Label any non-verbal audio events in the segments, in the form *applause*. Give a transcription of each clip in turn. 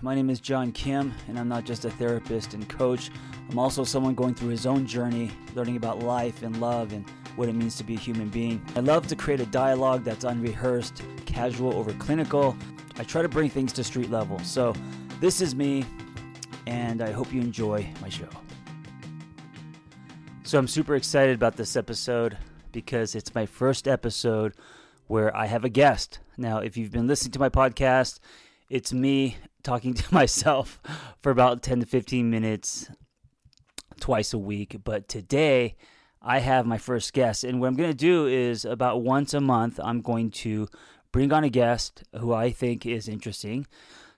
My name is John Kim, and I'm not just a therapist and coach. I'm also someone going through his own journey, learning about life and love and what it means to be a human being. I love to create a dialogue that's unrehearsed, casual over clinical. I try to bring things to street level. So, this is me, and I hope you enjoy my show. So, I'm super excited about this episode because it's my first episode where I have a guest. Now, if you've been listening to my podcast, it's me talking *laughs* to myself for about 10 to 15 minutes twice a week. But today, I have my first guest. And what I'm going to do is about once a month, I'm going to bring on a guest who I think is interesting.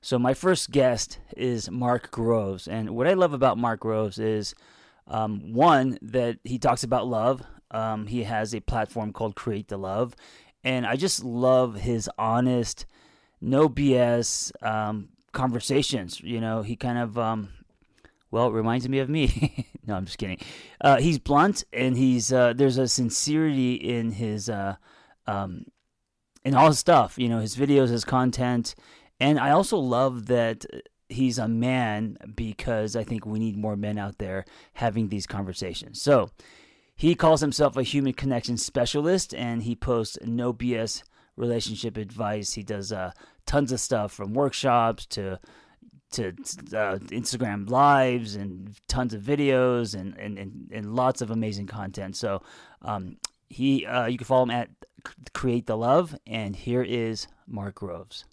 So, my first guest is Mark Groves. And what I love about Mark Groves is um, one, that he talks about love. Um, he has a platform called Create the Love. And I just love his honest, no BS um, conversations. You know, he kind of um, well, it reminds me of me. *laughs* no, I'm just kidding. Uh, he's blunt, and he's uh, there's a sincerity in his uh, um, in all his stuff. You know, his videos, his content, and I also love that he's a man because I think we need more men out there having these conversations. So he calls himself a human connection specialist, and he posts no BS relationship advice. He does uh, tons of stuff from workshops to to uh, Instagram lives and tons of videos and, and, and, and lots of amazing content. So um, he uh, you can follow him at Create the Love, and here is Mark Groves.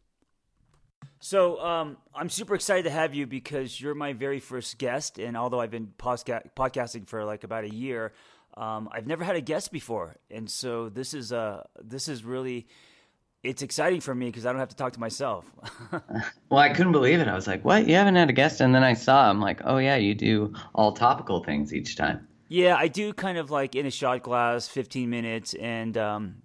So um, I'm super excited to have you because you're my very first guest, and although I've been podca- podcasting for like about a year, um, I've never had a guest before, and so this is uh this is really it's exciting for me because I don't have to talk to myself. *laughs* well, I couldn't believe it. I was like, "What? You haven't had a guest?" And then I saw. I'm like, "Oh yeah, you do all topical things each time." Yeah, I do kind of like in a shot glass, 15 minutes, and um,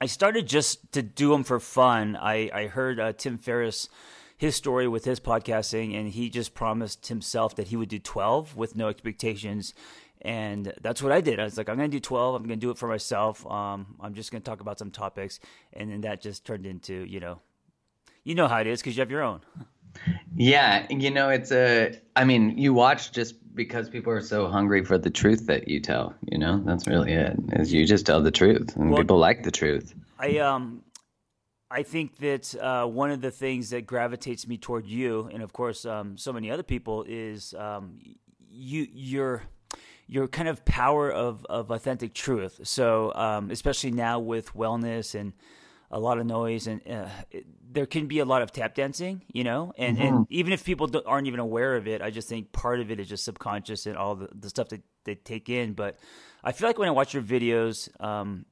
I started just to do them for fun. I I heard uh, Tim Ferriss his story with his podcasting, and he just promised himself that he would do 12 with no expectations and that's what I did. I was like, I'm going to do 12. I'm going to do it for myself. Um, I'm just going to talk about some topics, and then that just turned into, you know, you know how it is because you have your own. Yeah, you know, it's a. I mean, you watch just because people are so hungry for the truth that you tell. You know, that's really it. Is you just tell the truth, and well, people like the truth. I um, I think that uh, one of the things that gravitates me toward you, and of course, um, so many other people, is um, you you're your kind of power of, of authentic truth. So, um, especially now with wellness and a lot of noise, and uh, it, there can be a lot of tap dancing, you know, and, mm-hmm. and even if people aren't even aware of it, I just think part of it is just subconscious and all the, the stuff that they take in. But I feel like when I watch your videos, um,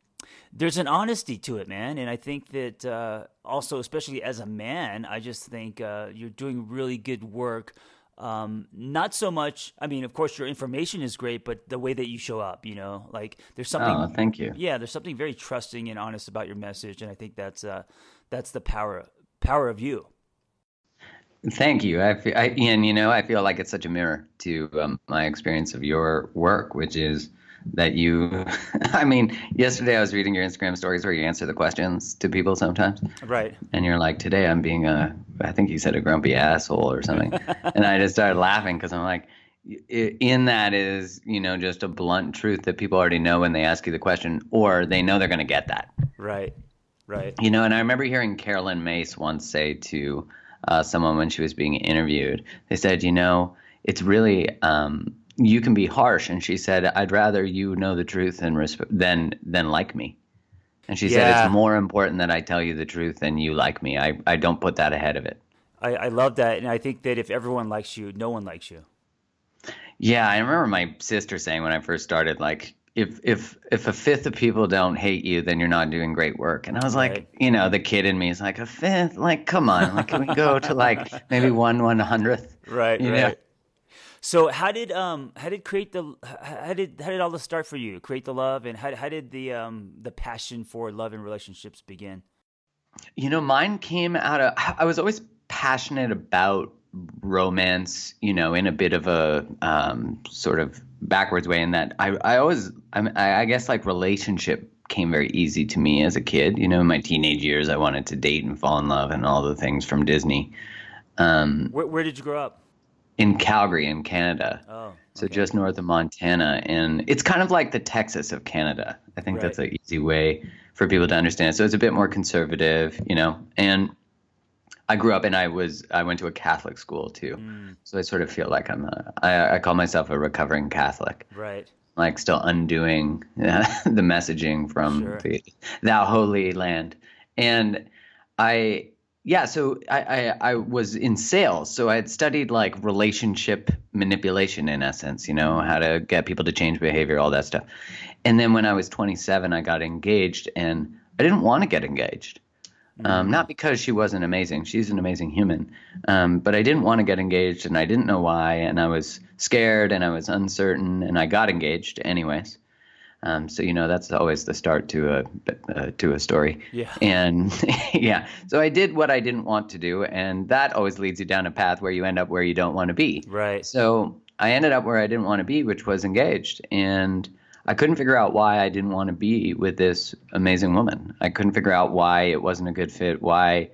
there's an honesty to it, man. And I think that uh, also, especially as a man, I just think uh, you're doing really good work um, not so much. I mean, of course, your information is great, but the way that you show up, you know, like there's something. Oh, thank you. Yeah, there's something very trusting and honest about your message, and I think that's uh, that's the power power of you. Thank you. I, feel, I and you know, I feel like it's such a mirror to um, my experience of your work, which is that you *laughs* i mean yesterday i was reading your instagram stories where you answer the questions to people sometimes. Right. And you're like today i'm being a i think you said a grumpy asshole or something. *laughs* And i just started laughing because i'm like in that is you know just a blunt truth that people already know when they ask you the question or they know they're going to get that. Right. Right. You know and i remember hearing Caroline Myss once say to uh, someone when she was being interviewed they said you know it's really um, you can be harsh and she said i'd rather you know the truth than resp- than than like me and she yeah. said it's more important that i tell you the truth than you like me i, I don't put that ahead of it I, I love that and i think that if everyone likes you no one likes you yeah i remember my sister saying when i first started like if if if a fifth of people don't hate you, then you're not doing great work. And I was like, right. you know, the kid in me is like a fifth. Like, come on, like, can we go to like maybe one one hundredth? *laughs* Right. You right. know. So how did um how did create the how did how did all this start for you? Create the love and how how did the um the passion for love and relationships begin? You know, mine came out of I was always passionate about romance, you know, in a bit of a um, sort of backwards way. In that I I always I, I guess like relationship came very easy to me as a kid. You know, in my teenage years, I wanted to date and fall in love and all the things from Disney. Um, Where, where did you grow up? In Calgary, in Canada. Oh, So okay. just north of Montana, and it's kind of like the Texas of Canada. I think that's an easy way for people to understand. So it's a bit more conservative, you know. And I grew up, and I was I went to a Catholic school too, Mm, so I sort of feel like I'm a I, I call myself a recovering Catholic, right. like still undoing *laughs* the messaging from Sure. the thou holy land, and I yeah, so I, I I was in sales, so I had studied like relationship manipulation in essence, you know, how to get people to change behavior, all that stuff. And then when I was 27, I got engaged, and I didn't want to get engaged. Um, not because she wasn't amazing; she's an amazing human. Um, but I didn't want to get engaged, and I didn't know why, and I was scared, and I was uncertain, and I got engaged anyways. Um, so you know that's always the start to a uh, to a story. Yeah. And *laughs* yeah, so I did what I didn't want to do, and that always leads you down a path where you end up where you don't want to be. Right. So I ended up where I didn't want to be, which was engaged, and I couldn't figure out why I didn't want to be with this amazing woman. I couldn't figure out why it wasn't a good fit. Why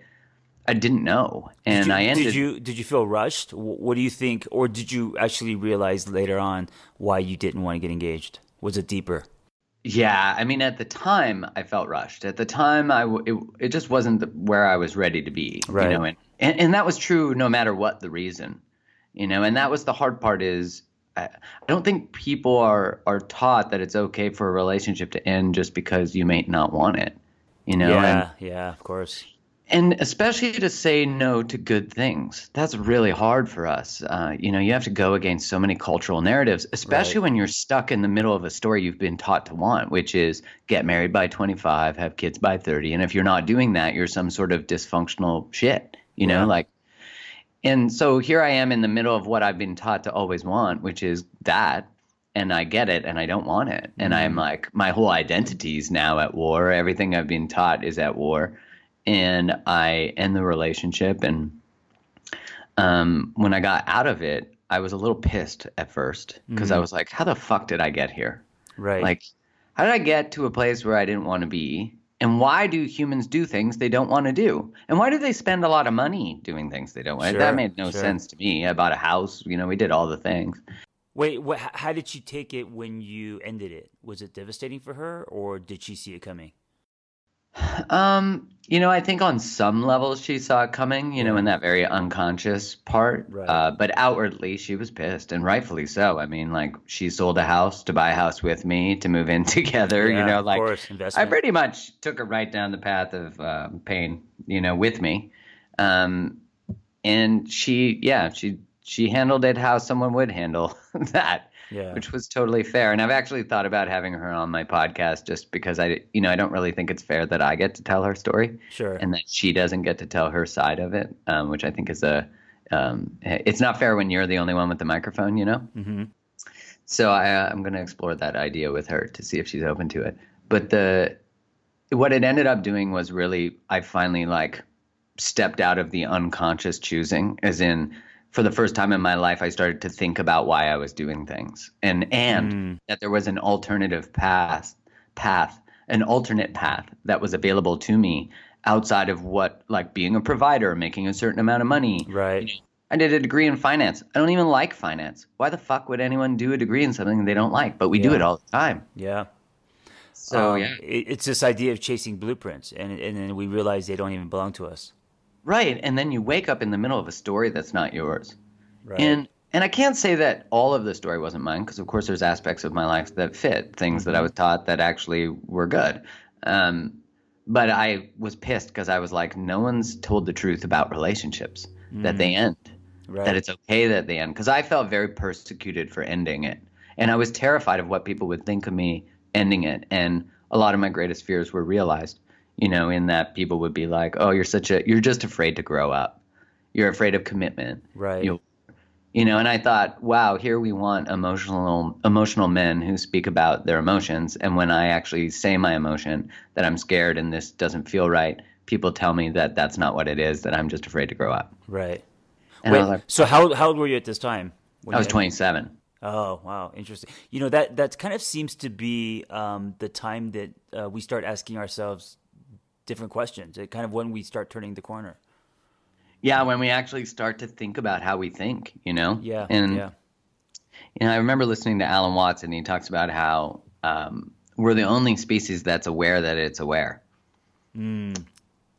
I didn't know, and did you, I ended. Did you did you feel rushed? What do you think, or did you actually realize later on why you didn't want to get engaged? Was it deeper? Yeah, I mean, at the time, I felt rushed. At the time, I w- it, it just wasn't the, where I was ready to be. Right. You know, and, and and that was true no matter what the reason. You know, and that was the hard part is I, I don't think people are are taught that it's okay for a relationship to end just because you may not want it. You know, and yeah, yeah, of course. And especially to say no to good things that's really hard for us uh, you know you have to go against so many cultural narratives especially Right. when you're stuck in the middle of a story you've been taught to want which is get married by 25 have kids by 30 and if you're not doing that you're some sort of dysfunctional shit you know like and so here i am in the middle of what i've been taught to always want which is that and I get it and I don't want it. And I'm like, my whole identity is now at war. Everything I've been taught is at war. And I end the relationship. And um, when I got out of it, I was a little pissed at first because I was like, how the fuck did I get here? Right. Like, how did I get to a place where I didn't want to be? And why do humans do things they don't want to do? And why do they spend a lot of money doing things they don't want? Sure, that made no sure. sense to me. I bought a house, you know, we did all the things. Wait, wh- h- how did she take it when you ended it? Was it devastating for her, or did she see it coming? Um, you know, I think on some levels she saw it coming, you know, in that very unconscious part. Right. Uh, but outwardly she was pissed and rightfully so. I mean, like she sold a house to buy a house with me to move in *laughs* together, you Yeah, know, of like course, I pretty much took her right down the path of uh, pain, you know, with me. Um, and she, yeah, she she handled it how someone would handle *laughs* that, Yeah. which was totally fair. And I've actually thought about having her on my podcast just because I, you know, I don't really think it's fair that I get to tell her story Sure. and that she doesn't get to tell her side of it, um, which I think is a, um, it's not fair when you're the only one with the microphone, you know. hmm So I, uh, I'm going to explore that idea with her to see if she's open to it. But the what it ended up doing was really I finally like stepped out of the unconscious choosing, as in for the first time in my life I started to think about why I was doing things and and Mm. that there was an alternative path path an alternate path that was available to me outside of what like being a provider making a certain amount of money Right. I did a degree in finance. I don't even like finance. Why the fuck would anyone do a degree in something they don't like? But we do it all the time. Yeah. So Um, yeah, it's this idea of chasing blueprints, and and then we realize they don't even belong to us. Right. And then you wake up in the middle of a story that's not yours. Right. And and I can't say that all of the story wasn't mine because of course there's aspects of my life that fit things that I was taught that actually were good. Um, but I was pissed because I was like, no one's told the truth about relationships that they end. right. that it's okay that they end because I felt very persecuted for ending it, and I was terrified of what people would think of me ending it, and a lot of my greatest fears were realized. You know, in that people would be like, "Oh, you're such a you're just afraid to grow up. You're afraid of commitment." right. You, you know, and I thought, wow, here we want emotional emotional men who speak about their emotions, and when I actually say my emotion that I'm scared and this doesn't feel right, people tell me that that's not what it is. That I'm just afraid to grow up. right. And Wait. Like, so how how old were you at this time? I was 27. Oh wow, interesting. You know that that kind of seems to be um, the time that uh, we start asking ourselves different questions. It kind of when we start turning the corner. Yeah, when we actually start to think about how we think, you know? Yeah. And yeah. you know, I remember listening to Alan Watts and he talks about how um, we're the only species that's aware that it's aware. Mm,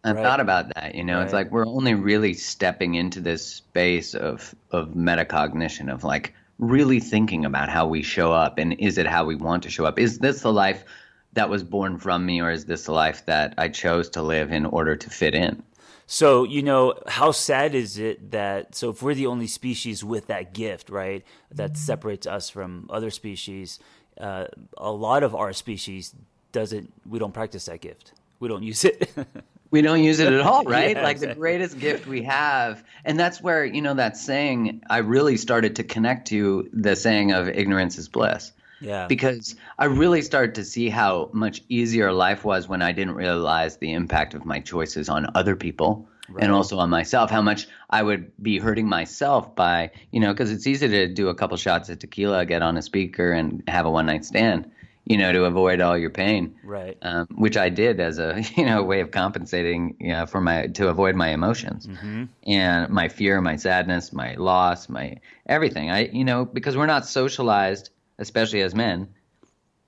I Right. thought about that. You know, it's like we're only really stepping into this space of of metacognition of like really thinking about how we show up and is it how we want to show up? Is this the life that was born from me or is this life that I chose to live in order to fit in? So, you know, how sad is it that, so if we're the only species with that gift, right, that separates us from other species, uh, a lot of our species doesn't, we don't practice that gift. We don't use it. *laughs* We don't use it at all, right? Yeah, like the greatest gift we have. And that's where, you know, that saying, I really started to connect to the saying of ignorance is bliss. Yeah. because I really started to see how much easier life was when I didn't realize the impact of my choices on other people Right. and also on myself. How much I would be hurting myself by, you know, because it's easy to do a couple shots of tequila, get on a speaker, and have a one night stand, you know, to avoid all your pain. right. Um, which I did as a *laughs* you know way of compensating you know, for my to avoid my emotions Mm-hmm. and my fear, my sadness, my loss, my everything. I you know because we're not socialized, especially as men,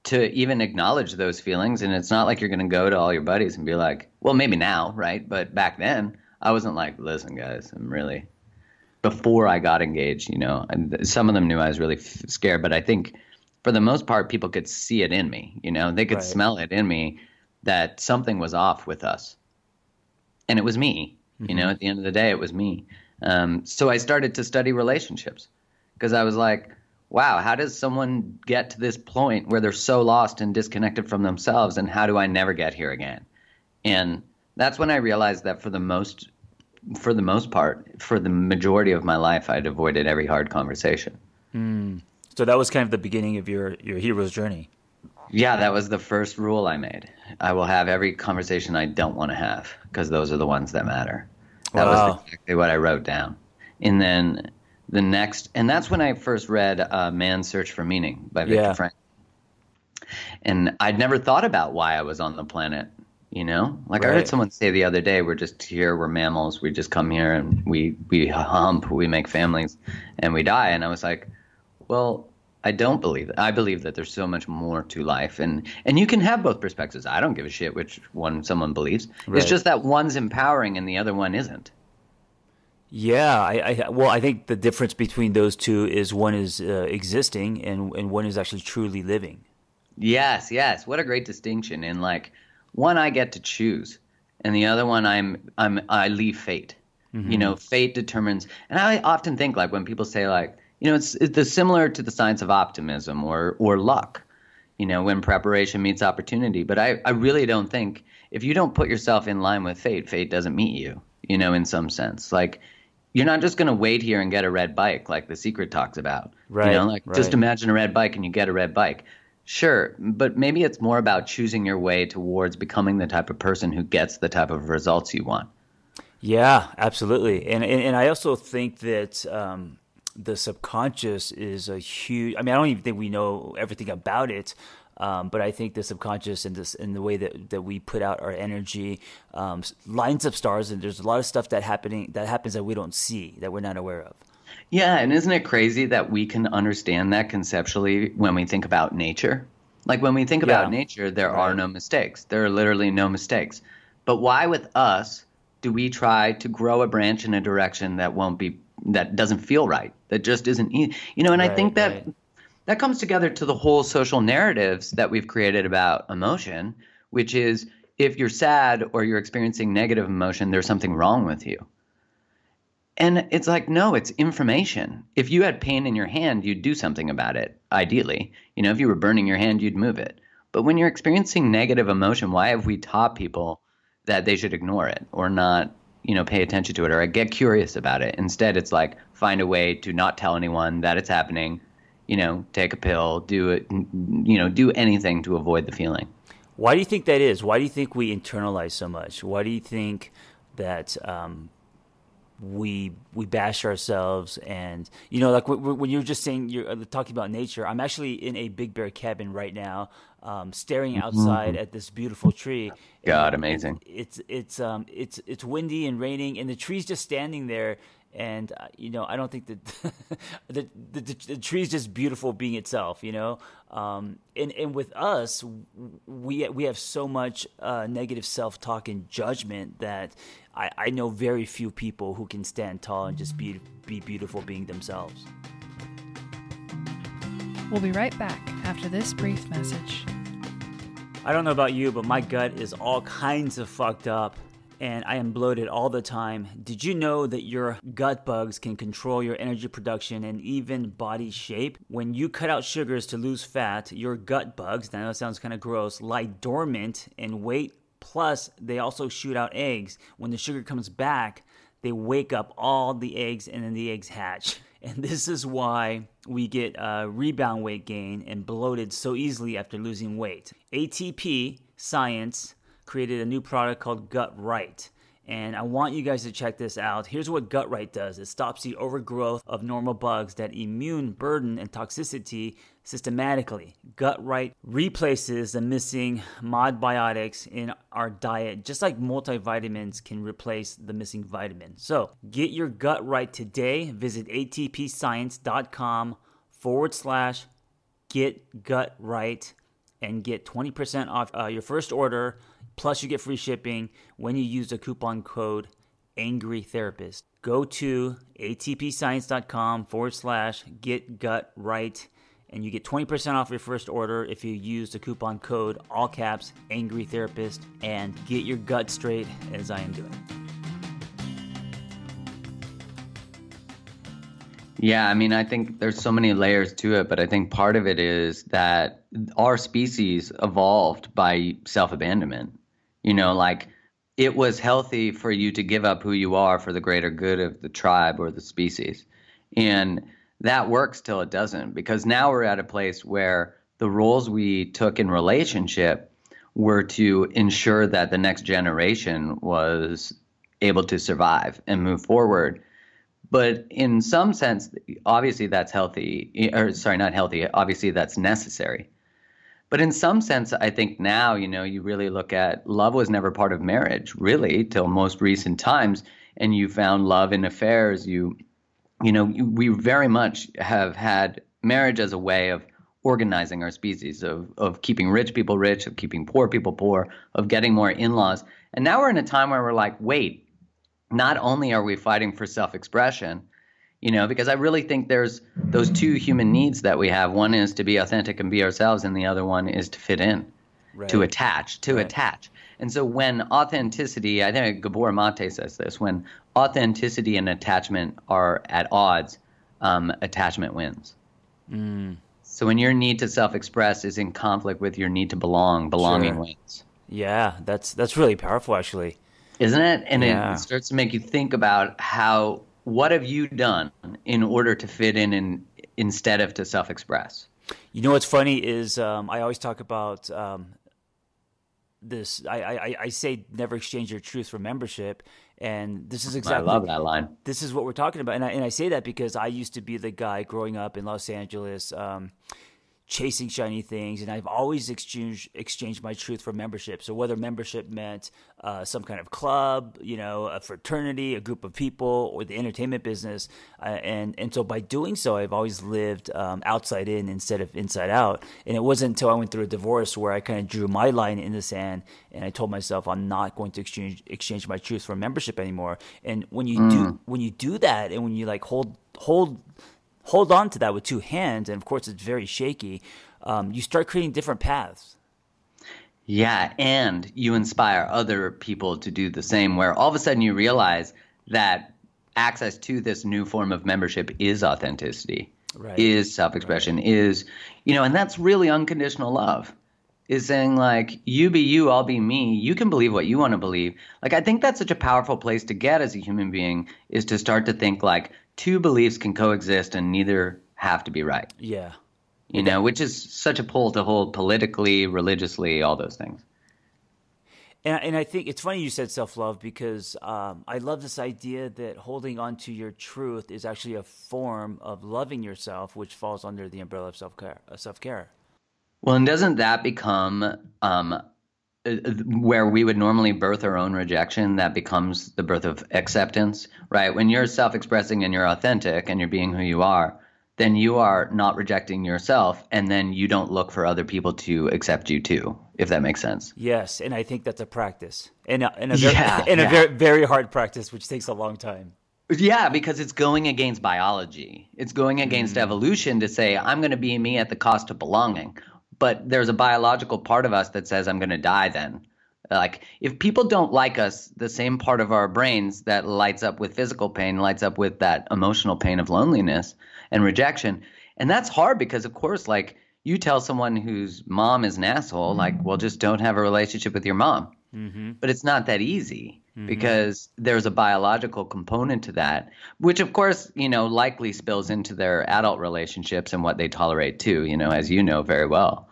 to even acknowledge those feelings. And it's not like you're going to go to all your buddies and be like, well, maybe now, right? But back then, I wasn't like, listen, guys, I'm really. Before I got engaged, you know, and some of them knew I was really f- scared, but I think for the most part, people could see it in me. You know, they could Right. smell it in me that something was off with us, and it was me. You know, at the end of the day, it was me. Um, so I started to study relationships because I was like, wow, how does someone get to this point where they're so lost and disconnected from themselves, and how do I never get here again? And that's when I realized that for the most for the most part, for the majority of my life, I'd avoided every hard conversation. Hmm. So that was kind of the beginning of your, your hero's journey. Yeah, that was the first rule I made. I will have every conversation I don't want to have because those are the ones that matter. That Wow. was exactly what I wrote down. And then the next, and that's when I first read uh, Man's Search for Meaning by Viktor Yeah. Frankl. And I'd never thought about why I was on the planet. You know, like I heard someone say the other day, we're just here, we're mammals, we just come here and we we hump, we make families, and we die. And I was like, well, I don't believe that. I believe that there's so much more to life, and and you can have both perspectives. I don't give a shit which one someone believes. Right. It's just that one's empowering and the other one isn't. Yeah, I, I well, I think the difference between those two is one is uh, existing and and one is actually truly living. Yes, yes. What a great distinction. And like one I get to choose, and the other one I'm I'm I leave fate. You know, fate determines. And I often think like when people say like, you know, it's it's similar to the science of optimism or or luck. You know, when preparation meets opportunity. But I I really don't think if you don't put yourself in line with fate, fate doesn't meet you. You know, in some sense, like. You're not just going to wait here and get a red bike like the secret talks about. Right, You know, like just imagine a red bike and you get a red bike. Sure, but maybe it's more about choosing your way towards becoming the type of person who gets the type of results you want. Yeah, absolutely. And and, and I also think that um, the subconscious is a huge. I mean, I don't even think we know everything about it. Um, but I think the subconscious and this and the way that, that we put out our energy um, lines up stars, and there's a lot of stuff that happening that happens that we don't see that we're not aware of. Yeah, and isn't it crazy that we can understand that conceptually when we think about nature? Like when we think about Yeah. nature, there are no mistakes. There are literally no mistakes. But why with us do we try to grow a branch in a direction that won't be that doesn't feel right? That just isn't you know, and I think that right. That comes together to the whole social narratives that we've created about emotion, which is if you're sad or you're experiencing negative emotion, there's something wrong with you. And it's like, no, it's information. If you had pain in your hand, you'd do something about it, ideally. You know, if you were burning your hand, you'd move it. But when you're experiencing negative emotion, why have we taught people that they should ignore it or not, you know, pay attention to it or get curious about it? Instead, it's like find a way to not tell anyone that it's happening, you know, take a pill, do it, you know, do anything to avoid the feeling. Why do you think that is? Why do you think we internalize so much? Why do you think that um, we we bash ourselves and you know like when you're just saying you're uh, talking about nature i'm actually in a big bear cabin right now um, staring mm-hmm. outside mm-hmm. at this beautiful tree god amazing it's it's um it's it's windy and raining and the tree's just standing there and uh, you know I don't think that *laughs* the, the, the, the tree is just beautiful being itself, you know. Um, and and with us, we we have so much uh, negative self talk and judgment that I, I know very few people who can stand tall and just be be beautiful being themselves. We'll be right back after this brief message. I don't know about you, but my gut is all kinds of fucked up and I am bloated all the time. Did you know that your gut bugs can control your energy production and even body shape? When you cut out sugars to lose fat, your gut bugs, now that sounds kind of gross, lie dormant and wait. Plus, they also shoot out eggs. When the sugar comes back, they wake up all the eggs and then the eggs hatch. *laughs* And this is why we get uh, rebound weight gain and bloated so easily after losing weight. ATP Science created a new product called GutRight. And I want you guys to check this out. Here's what GutRight does it stops the overgrowth of normal bugs that immune burden and toxicity systematically. GutRight replaces the missing modbiotics in our diet, just like multivitamins can replace the missing vitamin. So get your gut right today. Visit atpscience.com forward slash get gut right and get 20% off uh, your first order Plus, you get free shipping when you use the coupon code Angry Therapist. Go to atpscience.com forward slash get gut right, and you get 20% off your first order if you use the coupon code all caps Angry Therapist and get your gut straight as I am doing. Yeah, I mean, I think there's so many layers to it, but I think part of it is that our species evolved by self abandonment. You know, like it was healthy for you to give up who you are for the greater good of the tribe or the species. And that works till it doesn't because now we're at a place where the roles we took in relationship were to ensure that the next generation was able to survive and move forward. But in some sense, obviously that's healthy, or sorry, not healthy. Obviously that's necessary. But in some sense, I think now, you know, you really look at love was never part of marriage, really, till most recent times. And you found love in affairs. You, you know, we very much have had marriage as a way of organizing our species, of, of keeping rich people rich, of keeping poor people poor, of getting more in laws. And now we're in a time where we're like, wait, not only are we fighting for self expression, you know because i really think there's those two human needs that we have one is to be authentic and be ourselves and the other one is to fit in right. to attach to right. attach and so when authenticity i think gabor mate says this when authenticity and attachment are at odds um, attachment wins mm. so when your need to self-express is in conflict with your need to belong belonging sure. wins yeah that's that's really powerful actually isn't it and yeah. it starts to make you think about how what have you done in order to fit in and instead of to self-express? You know what's funny is um, I always talk about um, this. I, I, I say never exchange your truth for membership, and this is exactly. I love that line. This is what we're talking about, and I, and I say that because I used to be the guy growing up in Los Angeles. Um, chasing shiny things, and I've always exchanged exchanged my truth for membership. So whether membership meant uh, some kind of club, you know, a fraternity, a group of people, or the entertainment business, uh, and and so by doing so, I've always lived um, outside in instead of inside out. And it wasn't until I went through a divorce where I kind of drew my line in the sand, and I told myself I'm not going to exchange exchange my truth for membership anymore. And when you mm. do when you do that, and when you like hold hold hold on to that with two hands, and of course it's very shaky, um, you start creating different paths. Yeah, and you inspire other people to do the same, where all of a sudden you realize that access to this new form of membership is authenticity, right. is self expression, right. is, you know, and that's really unconditional love. Is saying, like, you be you, I'll be me. You can believe what you want to believe. Like, I think that's such a powerful place to get as a human being is to start to think, like, two beliefs can coexist and neither have to be right. Yeah. You know, which is such a pull to hold politically, religiously, all those things. And, and I think it's funny you said self love because um, I love this idea that holding on to your truth is actually a form of loving yourself, which falls under the umbrella of self care. Self care. Well, and doesn't that become um, where we would normally birth our own rejection? That becomes the birth of acceptance, right? When you're self expressing and you're authentic and you're being who you are, then you are not rejecting yourself and then you don't look for other people to accept you too if that makes sense yes and i think that's a practice and a, and a very, yeah, and yeah. a very, very hard practice which takes a long time yeah because it's going against biology it's going against mm. evolution to say i'm going to be me at the cost of belonging but there's a biological part of us that says i'm going to die then like if people don't like us the same part of our brains that lights up with physical pain lights up with that emotional pain of loneliness and rejection. And that's hard because, of course, like you tell someone whose mom is an asshole, like, well, just don't have a relationship with your mom. Mm-hmm. But it's not that easy mm-hmm. because there's a biological component to that, which, of course, you know, likely spills into their adult relationships and what they tolerate too, you know, as you know very well.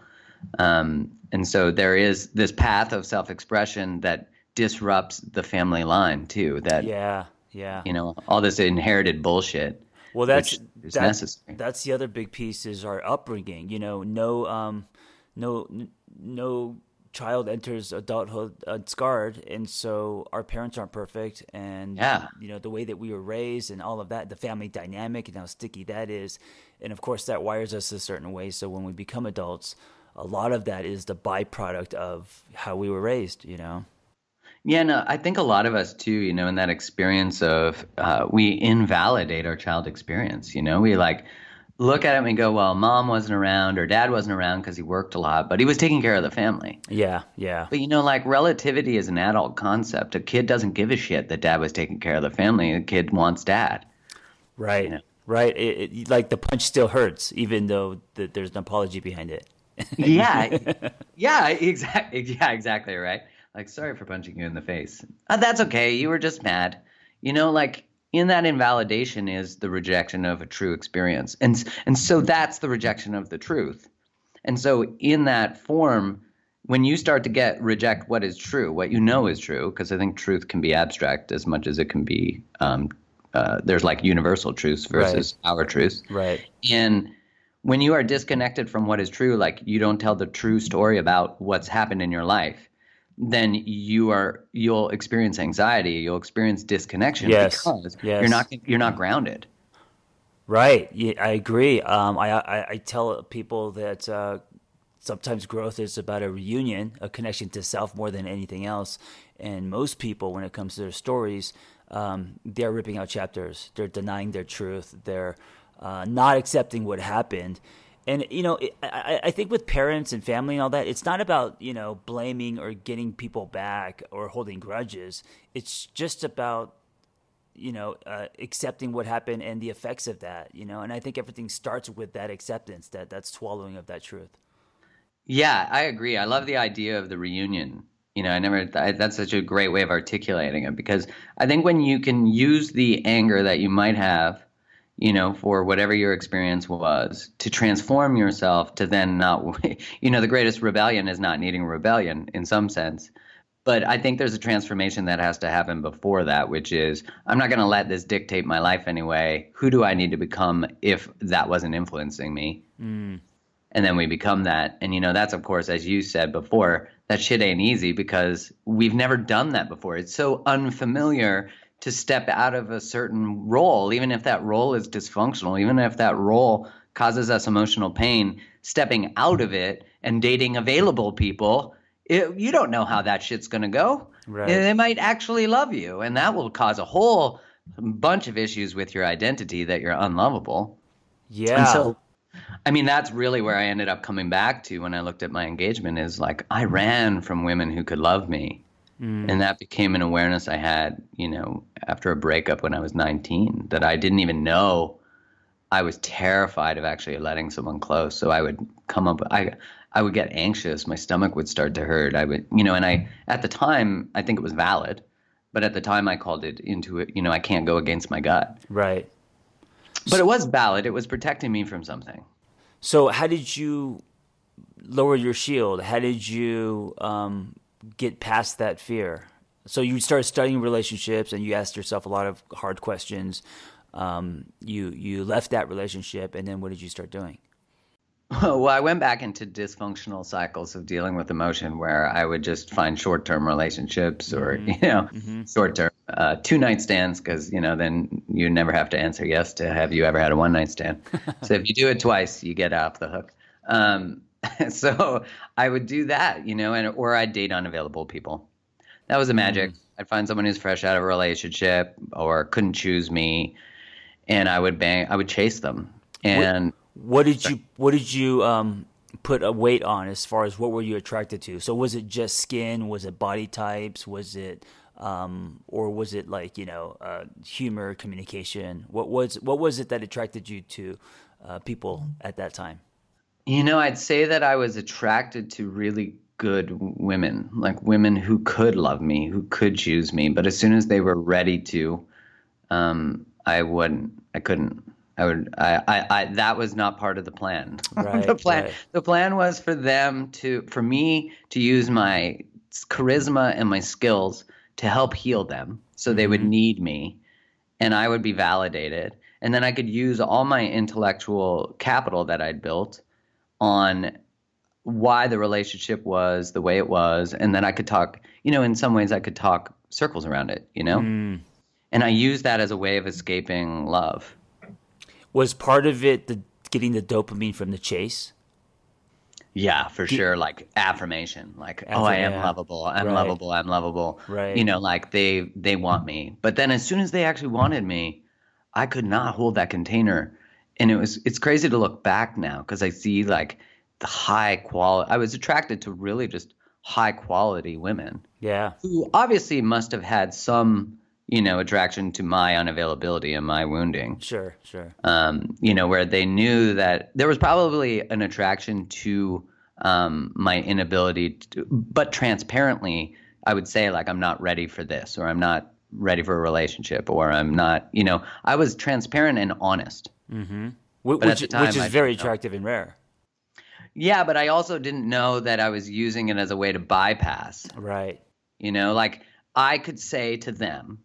Um, and so there is this path of self expression that disrupts the family line too. That, yeah, yeah. You know, all this inherited bullshit. Well, that's is that, necessary. That's the other big piece is our upbringing. You know, no, um, no, no child enters adulthood unscarred, and so our parents aren't perfect, and yeah. you know the way that we were raised and all of that, the family dynamic and how sticky that is, and of course that wires us a certain way. So when we become adults, a lot of that is the byproduct of how we were raised. You know. Yeah, no, I think a lot of us too, you know, in that experience of uh, we invalidate our child experience. You know, we like look at it and we go, well, mom wasn't around or dad wasn't around because he worked a lot, but he was taking care of the family. Yeah, yeah. But you know, like relativity is an adult concept. A kid doesn't give a shit that dad was taking care of the family. A kid wants dad. Right, you know? right. It, it, like the punch still hurts, even though the, there's an apology behind it. *laughs* yeah, *laughs* yeah, exactly. *laughs* Yeah, exactly right. Like, sorry for punching you in the face. Uh, that's okay. You were just mad. You know, like in that invalidation is the rejection of a true experience. And and so that's the rejection of the truth. And so in that form, when you start to get reject what is true, what you know is true, because I think truth can be abstract as much as it can be. Um, uh, there's like universal truths versus right. our truths. Right. And when you are disconnected from what is true, like you don't tell the true story about what's happened in your life, then you are you'll experience anxiety you'll experience disconnection yes. because yes. you're not you're not grounded. Right. Yeah, i agree. Um, I, I, I tell people that uh, sometimes growth is about a reunion a connection to self more than anything else. And most people when it comes to their stories um, they're ripping out chapters. They're denying their truth. They're uh, not accepting what happened. And you know I, I think with parents and family and all that it's not about you know blaming or getting people back or holding grudges. It's just about you know uh, accepting what happened and the effects of that you know? And i think everything starts with that acceptance that that swallowing of that truth. Yeah i agree. I love the idea of the reunion. You know i never I, that's such a great way of articulating it because i think when you can use the anger that you might have you know, for whatever your experience was, to transform yourself to then not, *laughs* you know, the greatest rebellion is not needing rebellion in some sense. But I think there's a transformation that has to happen before that, which is I'm not going to let this dictate my life anyway. Who do I need to become if that wasn't influencing me? Mm. And then we become that. And, you know, that's, of course, as you said before, that shit ain't easy because we've never done that before. It's so unfamiliar to step out of a certain role, even if that role is dysfunctional, even if that role causes us emotional pain, stepping out of it and dating available people, it, you don't know how that shit's going to go. Right. They might actually love you, and that will cause a whole bunch of issues with your identity that you're unlovable. Yeah. And so, I mean, that's really where I ended up coming back to when I looked at my engagement is like, I ran from women who could love me. Mm. And that became an awareness I had, you know, after a breakup when I was 19 that I didn't even know I was terrified of actually letting someone close. So I would come up, I, I would get anxious. My stomach would start to hurt. I would, you know, and I, at the time, I think it was valid, but at the time I called it into it, you know, I can't go against my gut. Right. But it was valid. It was protecting me from something. So how did you lower your shield? How did you um, get past that fear? So you started studying relationships, and you asked yourself a lot of hard questions. Um, you you left that relationship, and then what did you start doing? *laughs* Well, I went back into dysfunctional cycles of dealing with emotion where I would just find short term relationships or, Mm-hmm. you know, short term uh, two night stands because, you know, then you never have to answer yes to have you ever had a one night stand. *laughs* so if you do it twice, you get off the hook. Um, *laughs* so I would do that, you know, and or I'd date unavailable people. That was the magic. I'd find someone who's fresh out of a relationship or couldn't choose me, and I would bang. I would chase them. And What did you What did you um, put a weight on as far as what were you attracted to? So was it just skin? Was it body types? Was it um, or was it like you know uh, humor, communication? What was what was it that attracted you to uh, people at that time? You know, I'd say that I was attracted to really good women, like women who could love me, who could choose me. But as soon as they were ready to, um, I wouldn't. I couldn't. I would. I, I. I. That was not part of the plan. *laughs* Right, the plan. right. The plan was for them to, for me to use my charisma and my skills to help heal them, so they would need me, and I would be validated, and then I could use all my intellectual capital that I'd built on why the relationship was the way it was and then i could talk you know in some ways i could talk circles around it you know hmm. and i used that as a way of escaping love Was part of it the getting the dopamine from the chase? yeah for sure like affirmation like oh i am lovable i'm Right. lovable i'm lovable Right. you know like they they want me but then as soon as they actually wanted me i could not hold that container and it was it's crazy to look back now because i see like the high quality i was attracted to really just high quality women Yeah, who obviously must have had some, you know, attraction to my unavailability and my wounding. sure, sure. Um, you know, where they knew that there was probably an attraction to um, my inability, to, but transparently, I would say like I'm not ready for this, or I'm not ready for a relationship, or I'm not, you know, I was transparent and honest. But which, time, which is I very know. attractive and rare. Yeah, but I also didn't know that I was using it as a way to bypass Right. You know, like I could say to them,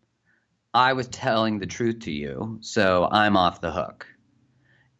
I was telling the truth to you, so I'm off the hook.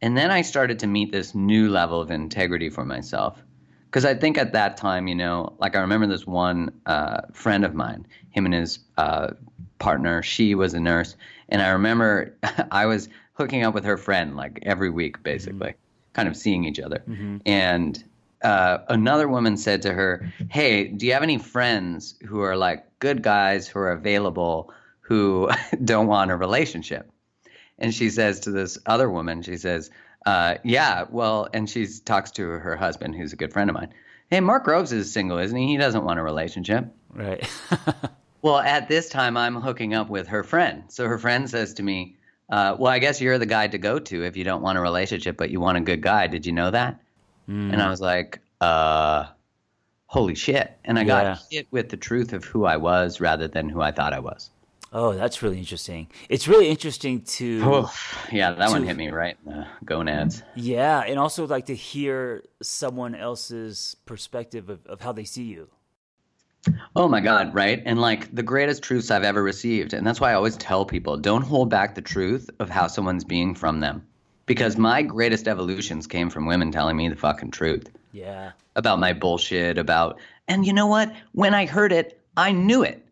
And then I started to meet this new level of integrity for myself. Because I think at that time, you know, like I remember this one uh, friend of mine, him and his uh, partner, she was a nurse. And I remember *laughs* I was hooking up with her friend like every week, basically, kind of seeing each other. And uh, another woman said to her, Hey, do you have any friends who are like good guys who are available who *laughs* don't want a relationship? And she says to this other woman, she says, uh, Yeah, well, and she talks to her husband, who's a good friend of mine. Hey, Mark Groves is single, isn't he? He doesn't want a relationship. Right. *laughs* Well, at this time, I'm hooking up with her friend. So her friend says to me, uh, Well, I guess you're the guy to go to if you don't want a relationship, but you want a good guy. Did you know that? And I was like, uh, Holy shit. And I Yeah. got hit with the truth of who I was rather than who I thought I was. oh, that's really interesting. It's really interesting to yeah, that one hit me right in the gonads. yeah, and also like to hear someone else's perspective of, of how they see you. Oh my God, right? And like the greatest truths I've ever received. And that's why I always tell people don't hold back the truth of how someone's being from them. Because my greatest evolutions came from women telling me the fucking truth Yeah. about my bullshit, about, and you know what? When I heard it, I knew it.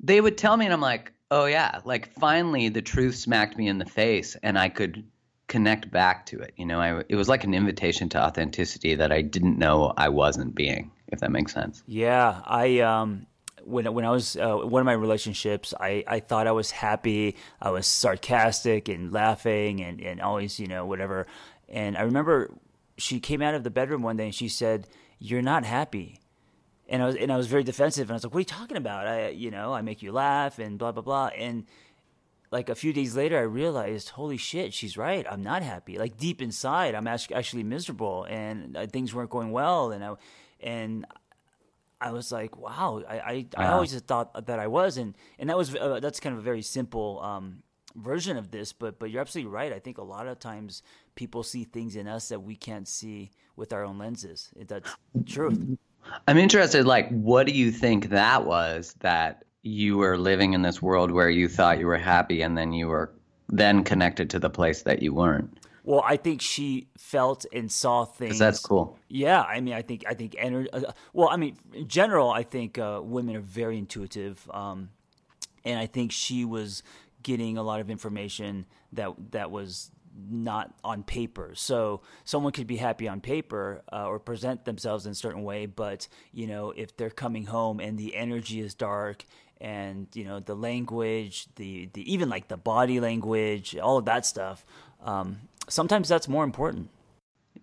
They would tell me, and I'm like, oh yeah, like finally the truth smacked me in the face and I could connect back to it. You know, I, it was like an invitation to authenticity that I didn't know I wasn't being, if that makes sense. Yeah, I um when when I was uh, one of my relationships, I I thought I was happy. I was sarcastic and laughing and and always you know whatever. And I remember she came out of the bedroom one day and she said, "You're not happy." And I was and I was very defensive and I was like, "What are you talking about? I you know I make you laugh and blah blah blah." And like a few days later, I realized, holy shit, she's right. I'm not happy. Like deep inside, I'm actually miserable, and uh, things weren't going well. And I, and I was like, wow, I, I, I Wow. always thought that I was, and and that was uh, that's kind of a very simple um, version of this. But but you're absolutely right. I think a lot of times people see things in us that we can't see with our own lenses. That's truth. I'm interested, like, what do you think that was that you were living in this world where you thought you were happy and then you were then connected to the place that you weren't? Well, I think she felt and saw things. That's cool. Yeah, I mean, I think I think energy. Uh, well, I mean, in general, I think uh, women are very intuitive, um, and I think she was getting a lot of information that that was not on paper. So someone could be happy on paper uh, or present themselves in a certain way, but you know, if they're coming home and the energy is dark and you know the language, the the even like the body language, all of that stuff. Um, sometimes that's more important.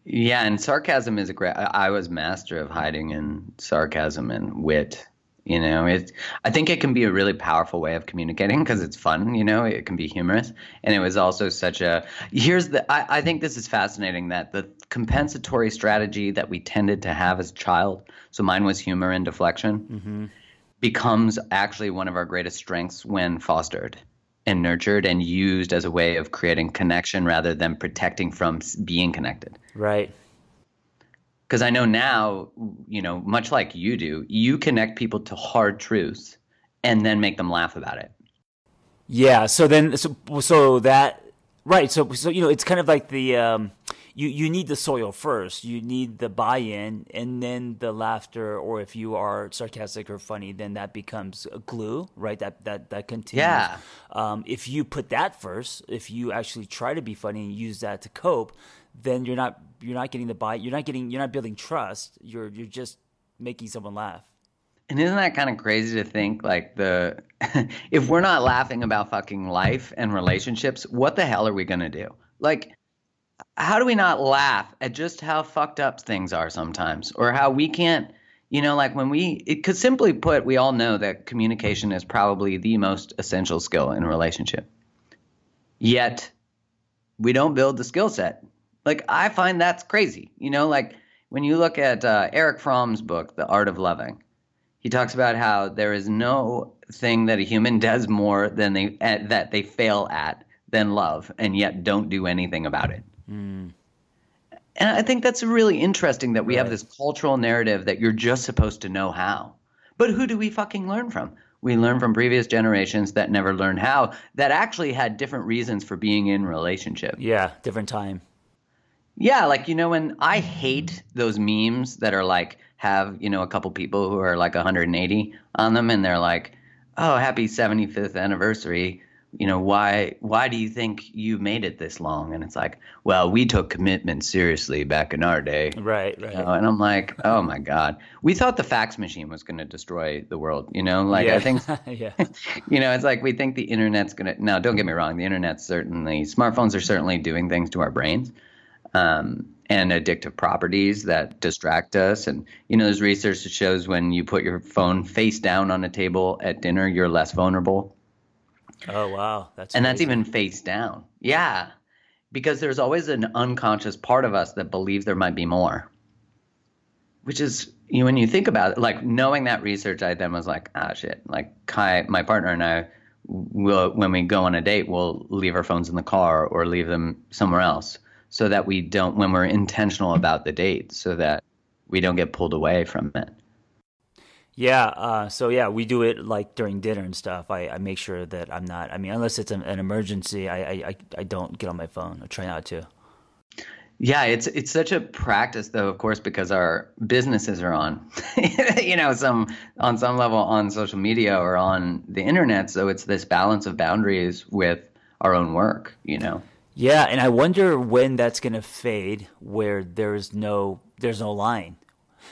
Yeah, and sarcasm is a great. I was master of hiding in sarcasm and wit. You know, it. I think it can be a really powerful way of communicating because it's fun. You know, it can be humorous, and it was also such a. Here's the. I, I think this is fascinating that the compensatory strategy that we tended to have as a child. So mine was humor and deflection. Mm-hmm. Becomes actually one of our greatest strengths when fostered and nurtured and used as a way of creating connection rather than protecting from being connected. Right. Because I know now, you know, much like you do, you connect people to hard truths and then make them laugh about it. Yeah. So then, so, so that, right. So, so, you know, it's kind of like the, um, you you need the soil first. You need the buy-in, and then the laughter, or if you are sarcastic or funny, then that becomes a glue, right? That that that continues. Yeah. Um, if you put that first, if you actually try to be funny and use that to cope, then you're not you're not getting the buy. You're not getting you're not building trust. You're you're just making someone laugh. And isn't that kind of crazy to think like the *laughs* if we're not laughing about fucking life and relationships, what the hell are we gonna do? Like how do we not laugh at just how fucked up things are sometimes? Or how we can't you know like when we because simply put we all know that communication is probably the most essential skill in a relationship. Yet we don't build the skill set. Like i find that's crazy you know like when you look at uh, erich fromm's book the art of loving he talks about how there is no thing that a human *laughs* does more than they uh, that they fail at than love and yet don't do anything about it Mm. And I think that's really interesting that we right. have this cultural narrative that you're just supposed to know how. But who do we fucking learn from? We learn from previous generations that never learned how, that actually had different reasons for being in relationship. Yeah, different time. Yeah, like you know when I hate those memes that are like have, you know, a couple people who are like 180 on them and they're like, "Oh, happy 75th anniversary." You know why why do you think you made it this long? And it's like well we took commitment seriously back in our day. Right right. you know? and i'm like oh my god. We thought the fax machine was going to destroy the world you know? Like yeah. i think *laughs* yeah. *laughs* you know it's like we think the internet's going to now don't get me wrong the internet's certainly smartphones are certainly doing things to our brains um, and addictive properties that distract us. And you know there's research that shows when you put your phone face down on a table at dinner you're less vulnerable Oh wow, that's and that's even face down. Yeah, because there's always an unconscious part of us that believes there might be more. Which is, you know, when you think about it, like knowing that research, I then was like, ah, shit. Like Kai, my partner and I, will when we go on a date, we'll leave our phones in the car or leave them somewhere else, so that we don't, when we're intentional about the date, so that we don't get pulled away from it. Yeah. Uh, so yeah, we do it like during dinner and stuff. I, I make sure that I'm not. I mean, unless it's an, an emergency, I, I I don't get on my phone. I try not to. Yeah, it's it's such a practice though, of course, because our businesses are on, *laughs* you know, some on some level on social media or on the internet. So it's this balance of boundaries with our own work, you know. Yeah, and I wonder when that's going to fade, where there's no there's no line.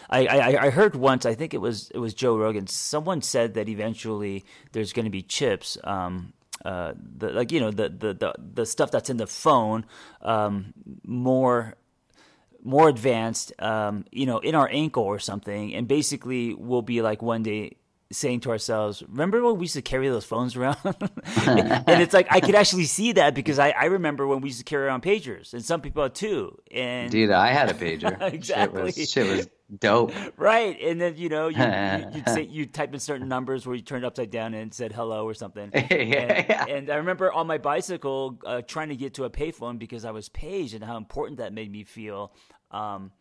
I, I, I heard once. I think it was it was Joe Rogan. Someone said that eventually there's going to be chips. Um, uh, the like you know the, the the the stuff that's in the phone um, more more advanced um, you know in our ankle or something and basically we'll be like one day saying to ourselves, remember when we used to carry those phones around? *laughs* and it's like I could actually see that because I, I remember when we used to carry around pagers, and some people had too. And dude, I had a pager. *laughs* exactly, shit was, shit was dope. *laughs* right, and then you know you you *laughs* you'd say you type in certain numbers where you turned upside down and said hello or something. *laughs* yeah, and, yeah. and I remember on my bicycle uh, trying to get to a payphone because I was paged and how important that made me feel. Um,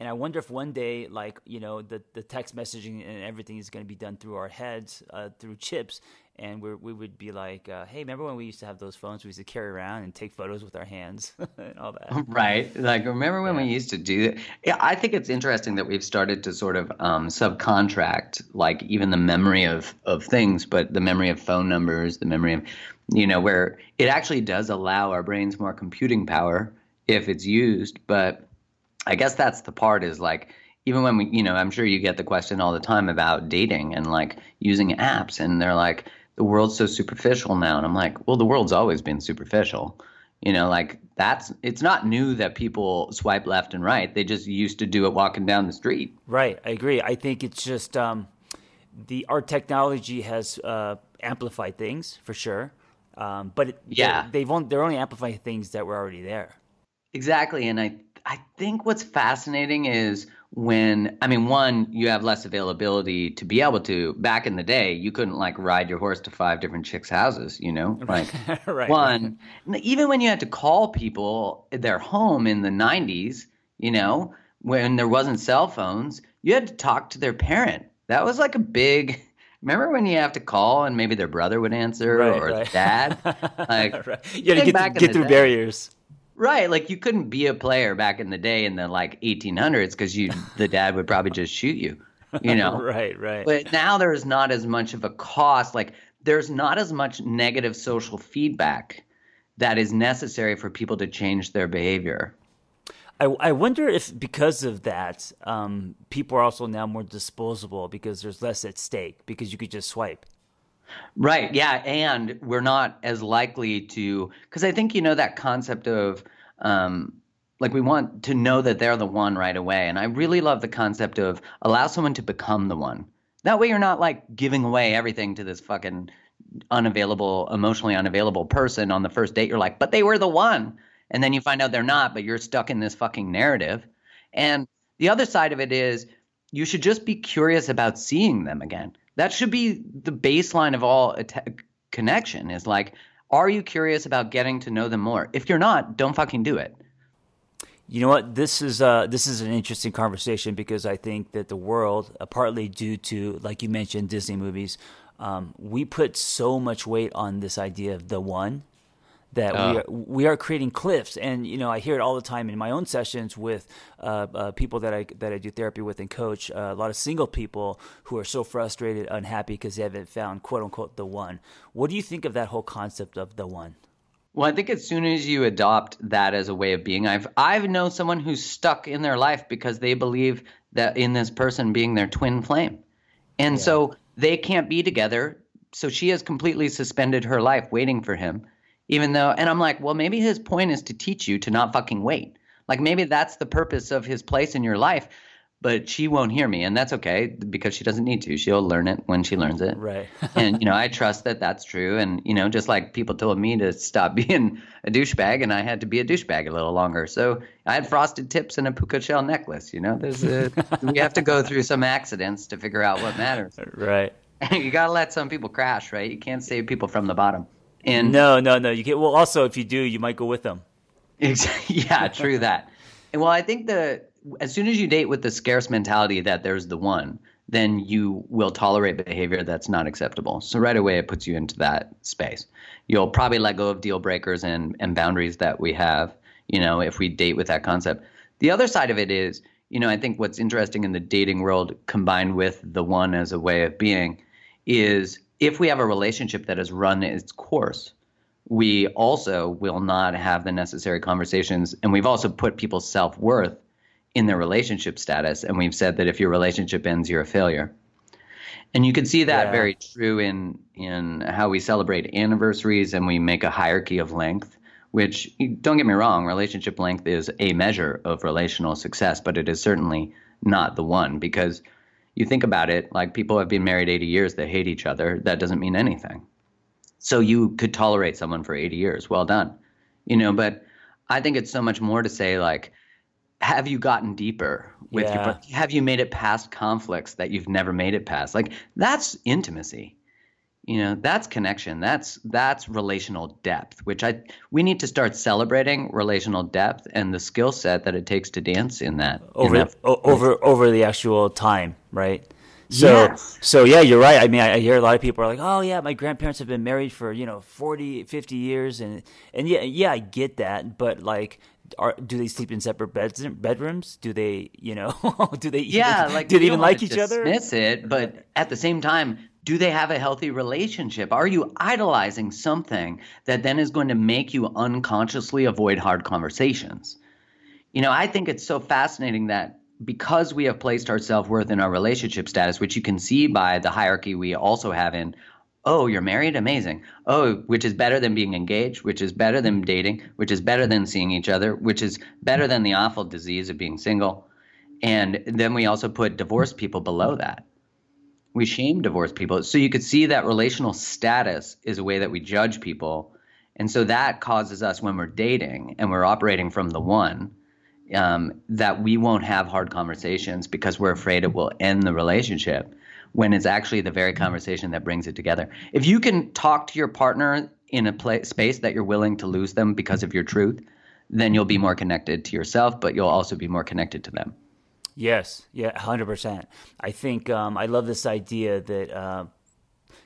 And I wonder if one day, like you know, the the text messaging and everything is going to be done through our heads, uh, through chips, and we we would be like, uh, hey, remember when we used to have those phones we used to carry around and take photos with our hands *laughs* and all that? *laughs* Right. Like, remember when we used to do that? Yeah, I think it's interesting that we've started to sort of um, subcontract, like even the memory of of things, but the memory of phone numbers, the memory of, you know, where it actually does allow our brains more computing power if it's used, but I guess that's the part is like even when we, you know, I'm sure you get the question all the time about dating and like using apps, and they're like, the world's so superficial now, and I'm like, well, the world's always been superficial. You know, like that's it's not new that people swipe left and right. They just used to do it walking down the street. Right, I agree. I think it's just um, the our technology has uh, amplified things for sure, um, but it, yeah, they, they've only, they're only amplifying things that were already there. Exactly, and I I think what's fascinating is when I mean one you have less availability to be able to back in the day you couldn't like ride your horse to five different chicks houses you know *laughs* like right. one even when you had to call people their home in the 90s you know when there wasn't cell phones you had to talk to their parent that was like a big Remember when you have to call and maybe their brother would answer right, or right. dad? *laughs* Like right. you had to get, get through day, barriers. Right, like you couldn't be a player back in the day in the like 1800s because you the dad would probably just shoot you, you *laughs* know. right, right. But now there's not as much of a cost. Like there's not as much negative social feedback that is necessary for people to change their behavior. I, I wonder if because of that, um, people are also now more disposable because there's less at stake because you could just swipe. Right. Yeah. And we're not as likely to, because I think, you know, that concept of, um, like we want to know that they're the one right away. And I really love the concept of allow someone to become the one. That way you're not like giving away everything to this fucking unavailable, emotionally unavailable person on the first date. You're like, but they were the one. And then you find out they're not, but you're stuck in this fucking narrative. And the other side of it is you should just be curious about seeing them again that should be the baseline of all connection is like are you curious about getting to know them more? If you're not don't fucking do it. You know what? This is uh, this is an interesting conversation because i think that the world uh, partly due to like you mentioned disney movies um, we put so much weight on this idea of the one that uh. we are, we are creating cliffs, and you know I hear it all the time in my own sessions with uh, uh, people that I that I do therapy with and coach. Uh, a lot of single people who are so frustrated, unhappy because they haven't found quote unquote the one. What do you think of that whole concept of the one? Well, I think as soon as you adopt that as a way of being, I've I've known someone who's stuck in their life because they believe that in this person being their twin flame, and yeah. so they can't be together. So she has completely suspended her life waiting for him even though and i'm like well maybe his point is to teach you to not fucking wait. Like maybe that's the purpose of his place in your life but she won't hear me and that's okay because she doesn't need to. She'll learn it when she learns it. Right. *laughs* And you know i trust that that's true and you know just like people told me to stop *laughs* being a douchebag and i had to be a douchebag a little longer. So i had frosted tips and a puka shell necklace you know? There's a *laughs* we have to go through some accidents to figure out what matters. Right. You got to let some people crash right? You can't save people from the bottom and no, no, no. You can't. Well, also, if you do, you might go with them. *laughs* yeah, true that. And well, I think the as soon as you date with the scarce mentality that there's the one, then you will tolerate behavior that's not acceptable. So right away, it puts you into that space. You'll probably let go of deal breakers and and boundaries that we have. You know, if we date with that concept. The other side of it is, you know, I think what's interesting in the dating world combined with the one as a way of being is if we have a relationship that has run its course, we also will not have the necessary conversations. And we've also put people's self worth in their relationship status. And we've said that if your relationship ends, you're a failure. And you can see that yeah. very true in in how we celebrate anniversaries and we make a hierarchy of length, which don't get me wrong, relationship length is a measure of relational success, but it is certainly not the one because you think about it, like people have been married 80 years, they hate each other. That doesn't mean anything. So you could tolerate someone for 80 years. Well done. You know, but I think it's so much more to say like, have you gotten deeper with yeah. your have you made it past conflicts that you've never made it past like that's intimacy you know that's connection that's that's relational depth which i we need to start celebrating relational depth and the skill set that it takes to dance in that over in that, over over the actual time, right? So Yes. so yeah, you're right. I mean, I, I hear a lot of people are like, "Oh yeah, my grandparents have been married for, you know, 40, 50 years and and yeah, yeah, I get that, but like are, do they sleep in separate beds bedrooms? Do they, you know, *laughs* do they yeah even, like do they even like wanna each other? dismiss it but at the same time do they have a healthy relationship? Are you idolizing something that then is going to make you unconsciously avoid hard conversations? You know i think it's so fascinating that because we have placed our self-worth in our relationship status which you can see by the hierarchy we also have in oh you're married? Amazing. Oh which is better than being engaged which is better than dating which is better than seeing each other which is better than the awful disease of being single. And then we also put divorced people below that we shame divorced people so you could see that relational status is a way that we judge people and so that causes us when we're dating and we're operating from the one um, that we won't have hard conversations because we're afraid it will end the relationship when it's actually the very conversation that brings it together. If you can talk to your partner in a pla space that you're willing to lose them because of your truth, then you'll be more connected to yourself, but you'll also be more connected to them. Yes, yeah, hundred percent. I think um, I love this idea that uh,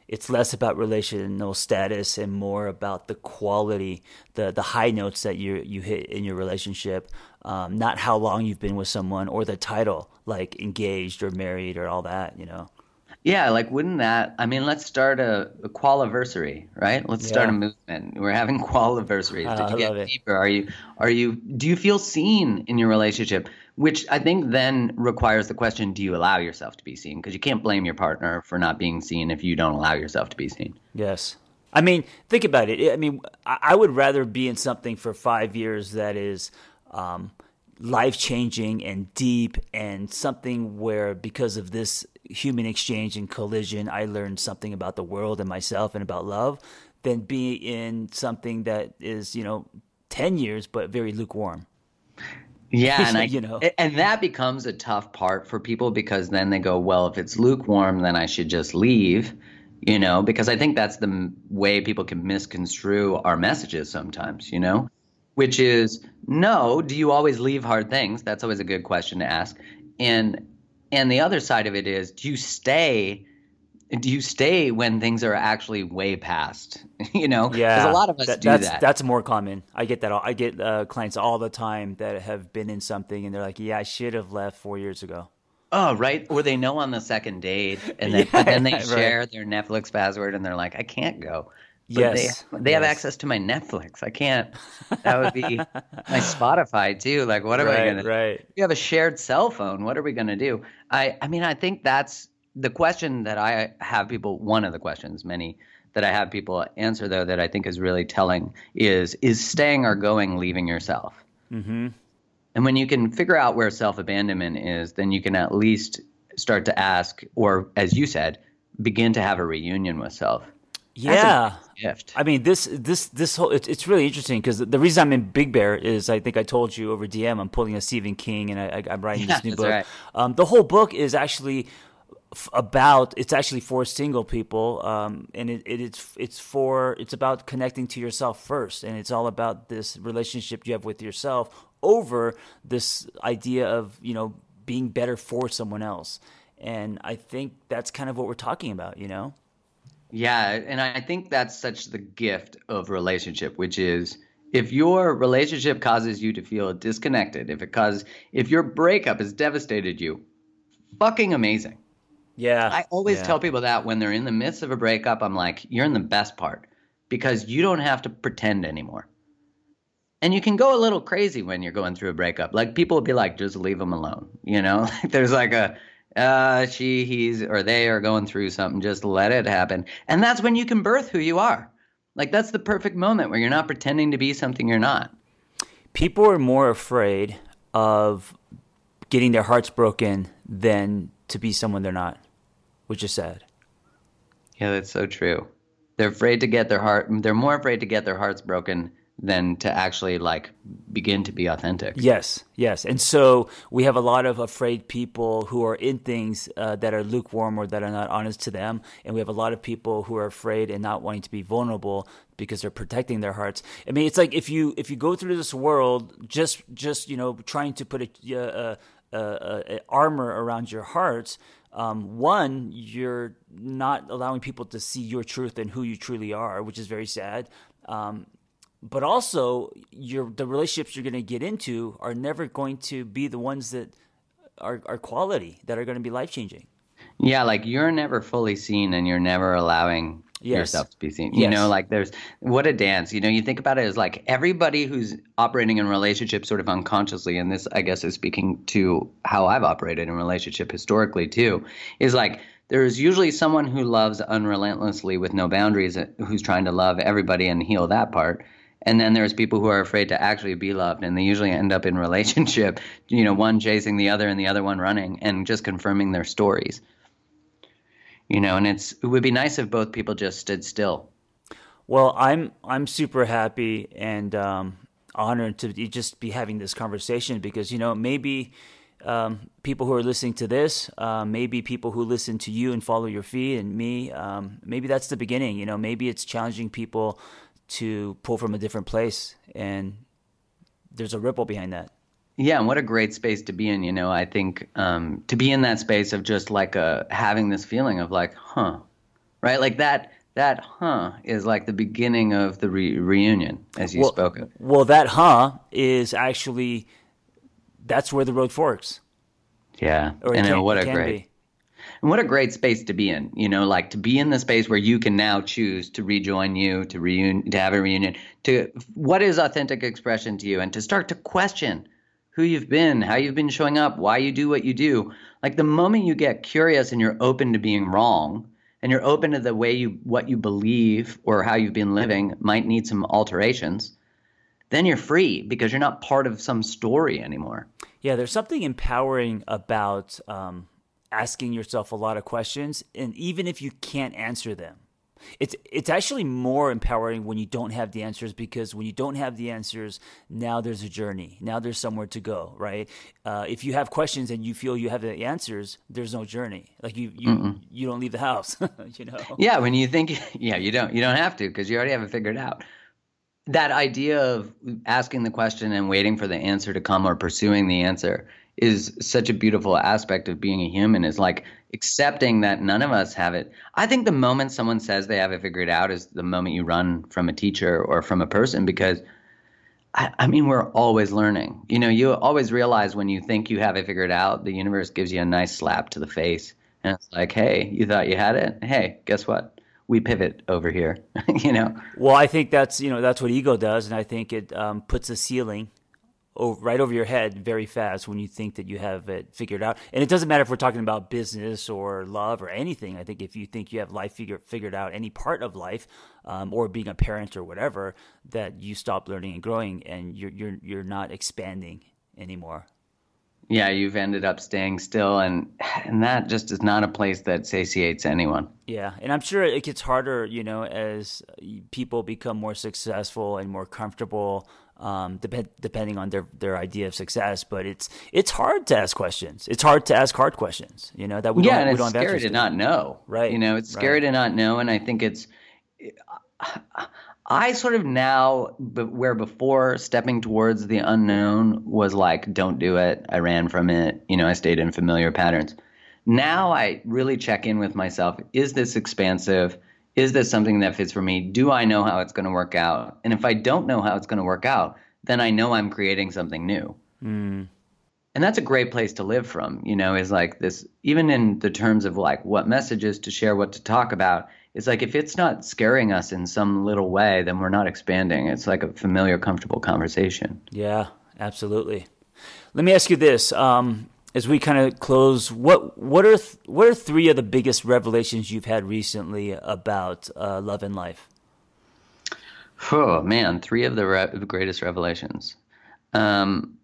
it's less about relational status and more about the quality, the the high notes that you you hit in your relationship, um, not how long you've been with someone or the title, like engaged or married or all that. You know. Yeah, like wouldn't that? I mean, let's start a, a qualiversary, right? Let's start a movement. We're having qualiversaries. *laughs* Did you get love it. deeper? Are you are you do you feel seen in your relationship? Which I think then requires the question: Do you allow yourself to be seen? Because you can't blame your partner for not being seen if you don't allow yourself to be seen. Yes. I mean, think about it. I mean, I would rather be in something for five years that is um, life changing and deep and something where, because of this human exchange and collision, I learned something about the world and myself and about love than be in something that is, you know, 10 years but very lukewarm. Yeah, *laughs* and I, You know. and that becomes a tough part for people because then they go, well, if it's lukewarm, then I should just leave, you know, because I think that's the m- way people can misconstrue our messages sometimes, you know, which is no, do you always leave hard things? That's always a good question to ask. And and the other side of it is, do you stay do you stay when things are actually way past? *laughs* you know, Yeah, because a lot of us that- do that's, that. That's more common. I get that. All, I get uh, clients all the time that have been in something and they're like, "Yeah, I should have left four years ago." Oh, right. Or they know on the second date, *laughs* and then Yeah, then they *laughs* right. share their Netflix password, and they're like, "I can't go." But Yes, they they have access to my Netflix. I can't. That would be my Spotify too. Like, what am I right, gonna? right. We have a shared cell phone. What are we gonna do? I I mean, I think that's the question that I have people. One of the questions, many that I have people answer though, that I think is really telling is is staying or going, leaving yourself. Mm-hmm. And when you can figure out where self abandonment is, then you can at least start to ask, or as you said, begin to have a reunion with self. Yeah. gift. I mean, this this this whole it's, it's really interesting because the reason I'm in Big Bear is I think I told you over DM I'm pulling a Stephen King and I, I'm writing Yeah, this new book. right. Um, the whole book is actually f- about it's actually for single people um, and it, it, it's it's for it's about connecting to yourself first and it's all about this relationship you have with yourself over this idea of you know being better for someone else and I think that's kind of what we're talking about you know Yeah, and I think that's such the gift of relationship, which is if your relationship causes you to feel disconnected, if it causes if your breakup has devastated you, fucking amazing. Yeah I always yeah. tell people that when they're in the midst of a breakup, I'm like, you're in the best part because you don't have to pretend anymore. And you can go a little crazy when you're going through a breakup. Like people will be like, just leave them alone. *laughs* You know, there's like a, uh, she, he's, or they are going through something. Just let it happen. And that's when you can birth who you are. Like that's the perfect moment where you're not pretending to be something you're not. people are more afraid of getting their hearts broken than to be someone they're not, which is sad. Yeah, that's so true. They're afraid to get their heart. They're more afraid to get their hearts broken than to actually like begin to be authentic. Yes, yes. And so we have a lot of afraid people who are in things uh, that are lukewarm or that are not honest to them. And we have a lot of people who are afraid and not wanting to be vulnerable because they're protecting their hearts. I mean, it's like if you if you go through this world just just you know trying to put a, a, a, a armor around your hearts. Um, one, you're not allowing people to see your truth and who you truly are, which is very sad. Um, but also your the relationships you're going to get into are never going to be the ones that are, are quality that are going to be life changing yeah like you're never fully seen and you're never allowing yes. yourself to be seen you yes. know like there's what a dance you know you think about it as like everybody who's operating in relationships sort of unconsciously and this i guess is speaking to how i've operated in relationship historically too is like there's usually someone who loves unrelentlessly with no boundaries uh, who's trying to love everybody and heal that part and then there's people who are afraid to actually be loved and they usually end up in *laughs* relationship you know one chasing the other and the other one running and just confirming their stories you know and it's it would be nice if both people just stood still well i'm i'm super happy and um, honored to just be having this conversation because you know maybe um, people who are listening to this, uh, maybe people who listen to you and follow your feed, and me, um, maybe that's the beginning. You know, maybe it's challenging people to pull from a different place and there's a ripple behind that yeah and what a great space to be in you know i think um, to be in that space of just like a, having this feeling of like huh right? Like that that huh is like the beginning of the re- reunion as you well, spoke of. well that huh is actually that's where the road forks. Yeah. Or and what a great be. And what a great space to be in, you know, like to be in the space where you can now choose to rejoin you, to reun- to have a reunion, to what is authentic expression to you, and to start to question who you've been, how you've been showing up, why you do what you do. Like the moment you get curious and you're open to being wrong, and you're open to the way you what you believe or how you've been living might need some alterations, then you're free because you're not part of some story anymore. Yeah, there's something empowering about um, asking yourself a lot of questions and even if you can't answer them it's it's actually more empowering when you don't have the answers because when you don't have the answers now there's a journey. Now there's somewhere to go right? Uh, if you have questions and you feel you have the answers there's no journey. Like you you Mm-mm. you don't leave the house *laughs* you know? Yeah when you think *laughs* yeah you don't you don't have to because you already have it figured out. That idea of asking the question and waiting for the answer to come or pursuing the answer is such a beautiful aspect of being a human is like accepting that none of us have it. I think the moment someone says they have it figured out is the moment you run from a teacher or from a person because I, I mean we're always learning. You know, you always realize when you think you have it figured out, the universe gives you a nice slap to the face. And it's like, hey, you thought you had it? Hey, guess what? we pivot over here *laughs* you know well i think that's you know that's what ego does and i think it um, puts a ceiling right over your head very fast when you think that you have it figured out. And it doesn't matter if we're talking about business or love or anything. I think if you think you have life figure, figured out, any part of life, um, or being a parent or whatever, that you stop learning and growing, and you're you're you're not expanding anymore. Yeah, you've ended up staying still, and and that just is not a place that satiates anyone. Yeah, and I'm sure it gets harder, you know, as people become more successful and more comfortable um, depend, depending on their, their idea of success. But it's it's hard to ask questions. It's hard to ask hard questions. You know that we yeah, don't. and we it's don't scary to not know. Right. You know, it's scary right. to not know, and I think it's. I sort of now, where before stepping towards the unknown was like, don't do it. I ran from it. You know, I stayed in familiar patterns. Now I really check in with myself. Is this expansive? Is this something that fits for me? Do I know how it's going to work out? And if I don't know how it's going to work out, then I know I'm creating something new. Mm. And that's a great place to live from, you know, is like this, even in the terms of like what messages to share, what to talk about, it's like if it's not scaring us in some little way, then we're not expanding. It's like a familiar, comfortable conversation. Yeah, absolutely. Let me ask you this. Um, as we kind of close, what what are th- what are three of the biggest revelations you've had recently about uh, love and life? Oh man, three of the re- greatest revelations. Um,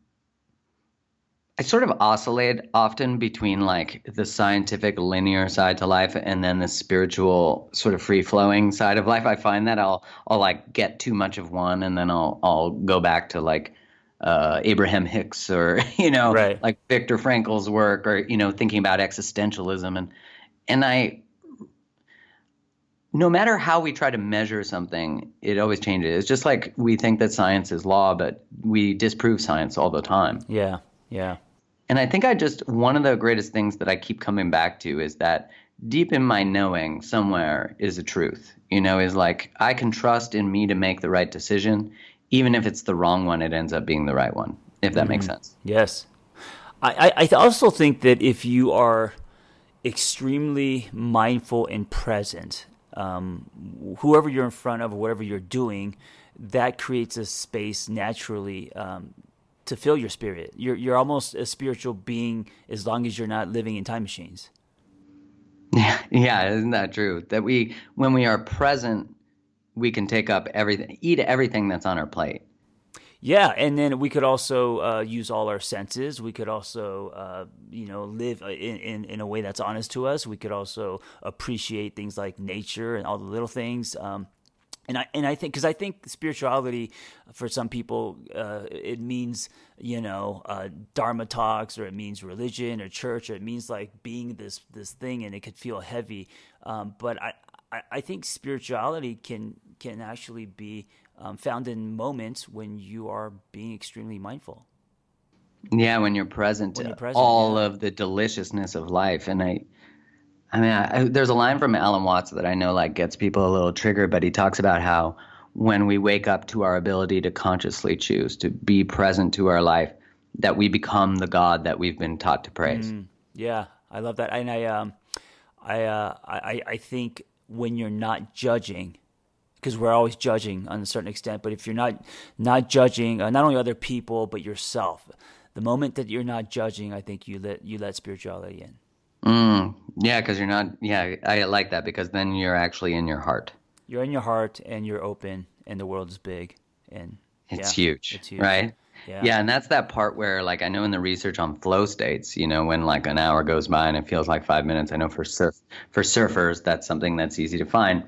I sort of oscillate often between like the scientific linear side to life and then the spiritual sort of free flowing side of life. I find that I'll I'll like get too much of one and then I'll I'll go back to like uh, Abraham Hicks or *laughs* you know Right. like Viktor Frankl's work or you know thinking about existentialism and and I no matter how we try to measure something, it always changes. It's just like we think that science is law, but we disprove science all the time. Yeah. Yeah. And I think I just, one of the greatest things that I keep coming back to is that deep in my knowing somewhere is a truth. You know, is like I can trust in me to make the right decision. Even if it's the wrong one, it ends up being the right one, if that makes sense. Yes. I, I, I also think that if you are extremely mindful and present, um, whoever you're in front of or whatever you're doing, that creates a space naturally um, to fill your spirit. You're, you're almost a spiritual being as long as you're not living in time machines. Yeah, *laughs* yeah, isn't that true? That we, when we are present, we can take up everything, eat everything that's on our plate. Yeah, and then we could also uh, use all our senses. We could also, uh, you know, live in, in in a way that's honest to us. We could also appreciate things like nature and all the little things. Um, and I and I think because I think spirituality for some people uh, it means you know uh, dharma talks or it means religion or church or it means like being this this thing and it could feel heavy. Um, but I, I I think spirituality can can actually be um, found in moments when you are being extremely mindful. Yeah, when you're present, When to you're present, all yeah. of the deliciousness of life, and I, I mean, I, I, there's a line from Alan Watts that I know like gets people a little triggered, but he talks about how when we wake up to our ability to consciously choose to be present to our life, that we become the God that we've been taught to praise. Mm. Yeah, I love that, and I um, I uh, I I think when you're not judging, because we're always judging on a certain extent, but if you're not not judging, uh, not only other people but yourself, the moment that you're not judging, I think you let you let spirituality in. Mm, yeah, because you're not. Yeah, I like that because then you're actually in your heart. You're in your heart and you're open, and the world is big, and It's yeah, huge, It's huge. right? Yeah. Yeah, and that's that part where, like, I know in the research on flow states, you know, when like an hour goes by and it feels like five minutes. I know for surf for surfers, that's something that's easy to find.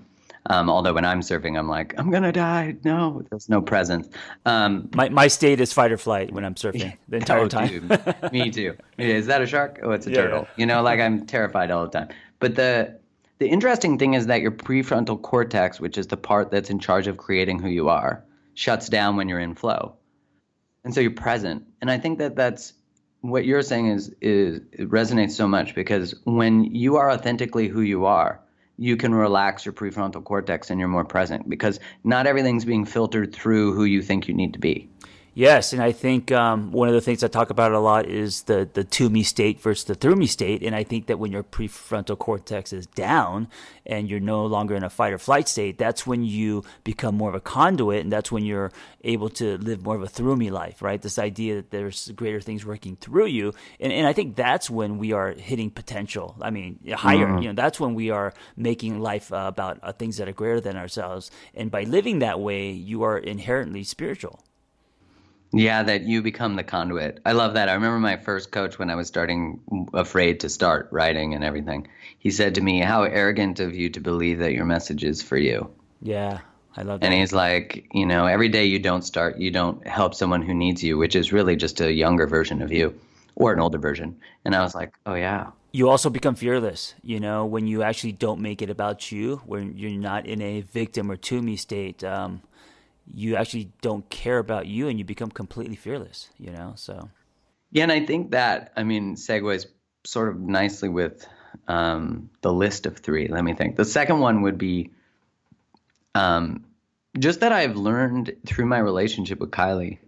Um, although when I'm surfing, I'm like, I'm gonna die. No, there's no presence. Um, My my state is fight or flight when I'm surfing *laughs* the entire oh, time. dude, me *laughs* too. Is that a shark? Oh, it's a Yeah, turtle. You know, like I'm terrified all the time. But the the interesting thing is that your prefrontal cortex, which is the part that's in charge of creating who you are, shuts down when you're in flow, and so you're present. And I think that that's what you're saying is is it resonates so much because when you are authentically who you are, you can relax your prefrontal cortex and you're more present because not everything's being filtered through who you think you need to be. Yes, and I think um, one of the things I talk about a lot is the the to me state versus the through me state, and I think that when your prefrontal cortex is down and you're no longer in a fight or flight state, that's when you become more of a conduit, and that's when you're able to live more of a through me life, right? This idea that there's greater things working through you, and and I think that's when we are hitting potential. I mean, higher, you know, that's when we are making life uh, about uh, things that are greater than ourselves, and by living that way, you are inherently spiritual. Yeah, that you become the conduit. I love that. I remember my first coach when I was starting, afraid to start writing and everything. He said to me, How arrogant of you to believe that your message is for you. Yeah, I love that. And he's like, You know, every day you don't start, you don't help someone who needs you, which is really just a younger version of you or an older version. And I was like, Oh, yeah. you also become fearless, you know, when you actually don't make it about you, when you're not in a victim or to me state. Um, you actually don't care about you and you become completely fearless, you know? So, Yeah, and I think that I mean segues sort of nicely with um, the list of three. Let me think. The second one would be um, just that I've learned through my relationship with Kylie.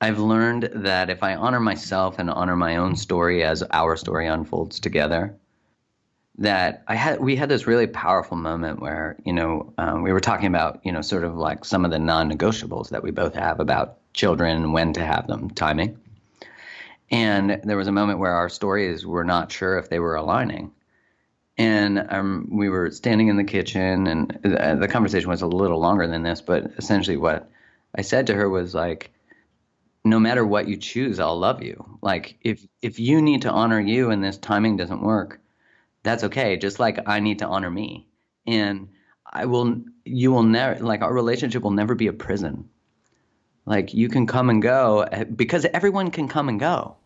I've learned that if I honor myself and honor my own story as our story unfolds together, that I had we had this really powerful moment where you know um, we were talking about you know sort of like some of the non-negotiables that we both have about children and when to have them timing and there was a moment where our stories were not sure if they were aligning and um, we were standing in the kitchen and the, the conversation was a little longer than this but essentially what i said to her was like no matter what you choose, I'll love you. Like if if you need to honor you and this timing doesn't work, that's okay. Just like I need to honor me. And I will you will never like our relationship will never be a prison. Like you can come and go because everyone can come and go.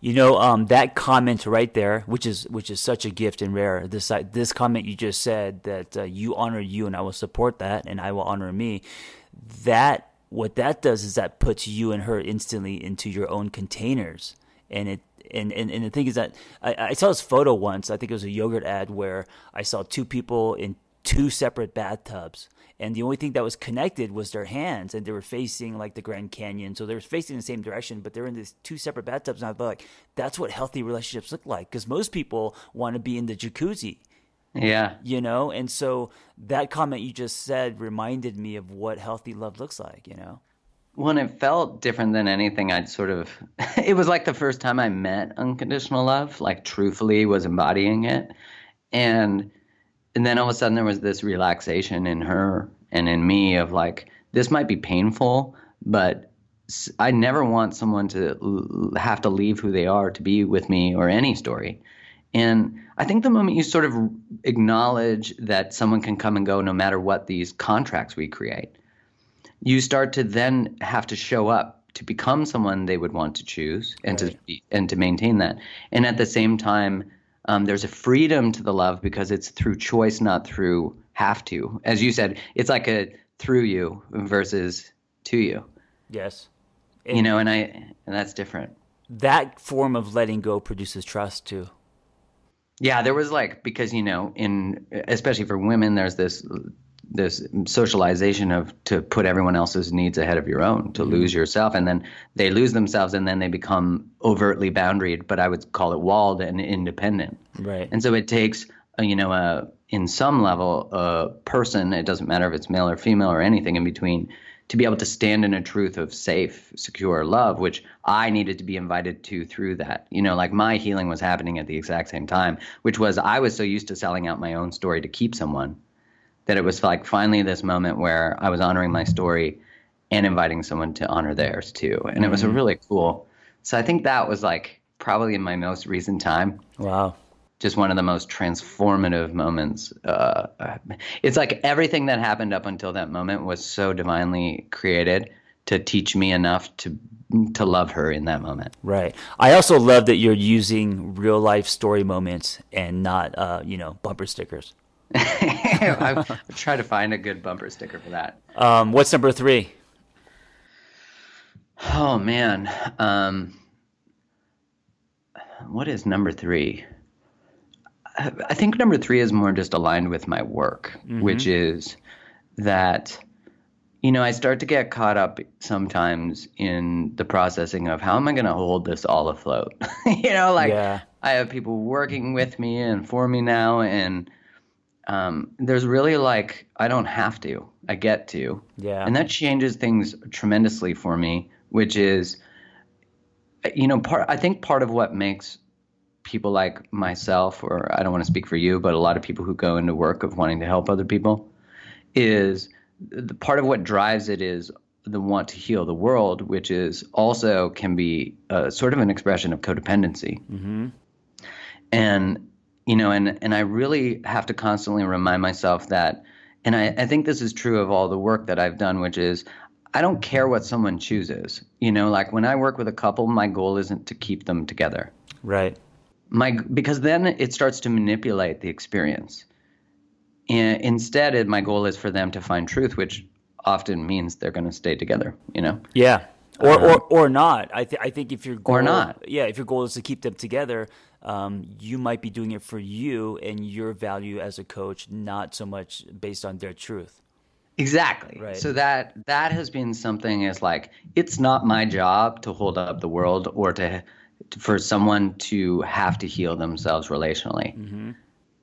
You know, um, that comment right there, which is which is such a gift and rare. This uh, this comment you just said that uh, you honor you and I will support that and I will honor me. That what that does is that puts you and her instantly into your own containers, and it and, and, and the thing is that I, I saw this photo once. I think it was a yogurt ad where I saw two people in two separate bathtubs and the only thing that was connected was their hands and they were facing like the grand canyon so they were facing the same direction but they're in these two separate bathtubs and i thought like that's what healthy relationships look like because most people want to be in the jacuzzi yeah you know and so that comment you just said reminded me of what healthy love looks like you know when it felt different than anything I'd sort of *laughs* it was like the first time I met unconditional love, like truthfully was embodying it. And and then all of a sudden there was this relaxation in her and in me of like this might be painful but i never want someone to have to leave who they are to be with me or any story and i think the moment you sort of acknowledge that someone can come and go no matter what these contracts we create you start to then have to show up to become someone they would want to choose and right. to be, and to maintain that and at the same time um, there's a freedom to the love because it's through choice, not through have to. As you said, it's like a through you versus to you. Yes. And you know, and I and that's different. That form of letting go produces trust too. Yeah, there was like because you know, in especially for women, there's this this socialization of to put everyone else's needs ahead of your own to mm-hmm. lose yourself and then they lose themselves and then they become overtly boundaried but i would call it walled and independent. Right. And so it takes a, you know a in some level a person it doesn't matter if it's male or female or anything in between to be able to stand in a truth of safe secure love which i needed to be invited to through that. You know like my healing was happening at the exact same time which was i was so used to selling out my own story to keep someone that it was like finally this moment where I was honoring my story and inviting someone to honor theirs too. And mm it was a mm. really cool. So I think that was like probably in my most recent time. Wow. Just one of the most transformative moments. Uh, it's like everything that happened up until that moment was so divinely created to teach me enough to to love her in that moment. Right. I also love that you're using real life story moments and not, uh, you know, bumper stickers. I try to find a good bumper sticker for that. Um, what's number three? Oh man, um, what is number three? I think number three is more just aligned with my work, mm-hmm. which is that you know I start to get caught up sometimes in the processing of how am I going to hold this all afloat. *laughs* you know, like yeah. I have people working with me and for me now, and um, there's really like I don't have to, I get to, yeah, and that changes things tremendously for me. Which is, you know, part I think part of what makes people like myself, or I don't want to speak for you, but a lot of people who go into work of wanting to help other people, is the part of what drives it is the want to heal the world, which is also can be a, sort of an expression of codependency. Mm-hmm. And you know, and and I really have to constantly remind myself that, and I, I think this is true of all the work that I've done, which is I don't care what someone chooses. You know, like when I work with a couple, my goal isn't to keep them together. Right. My because then it starts to manipulate the experience. And instead, it, my goal is for them to find truth, which often means they're going to stay together. You know. Yeah. Or, um, or, or not. I, th- I think if your goal, or not, yeah, if your goal is to keep them together, um, you might be doing it for you and your value as a coach, not so much based on their truth. Exactly. Right. So that that has been something is like it's not my job to hold up the world or to, to for someone to have to heal themselves relationally. Mm-hmm.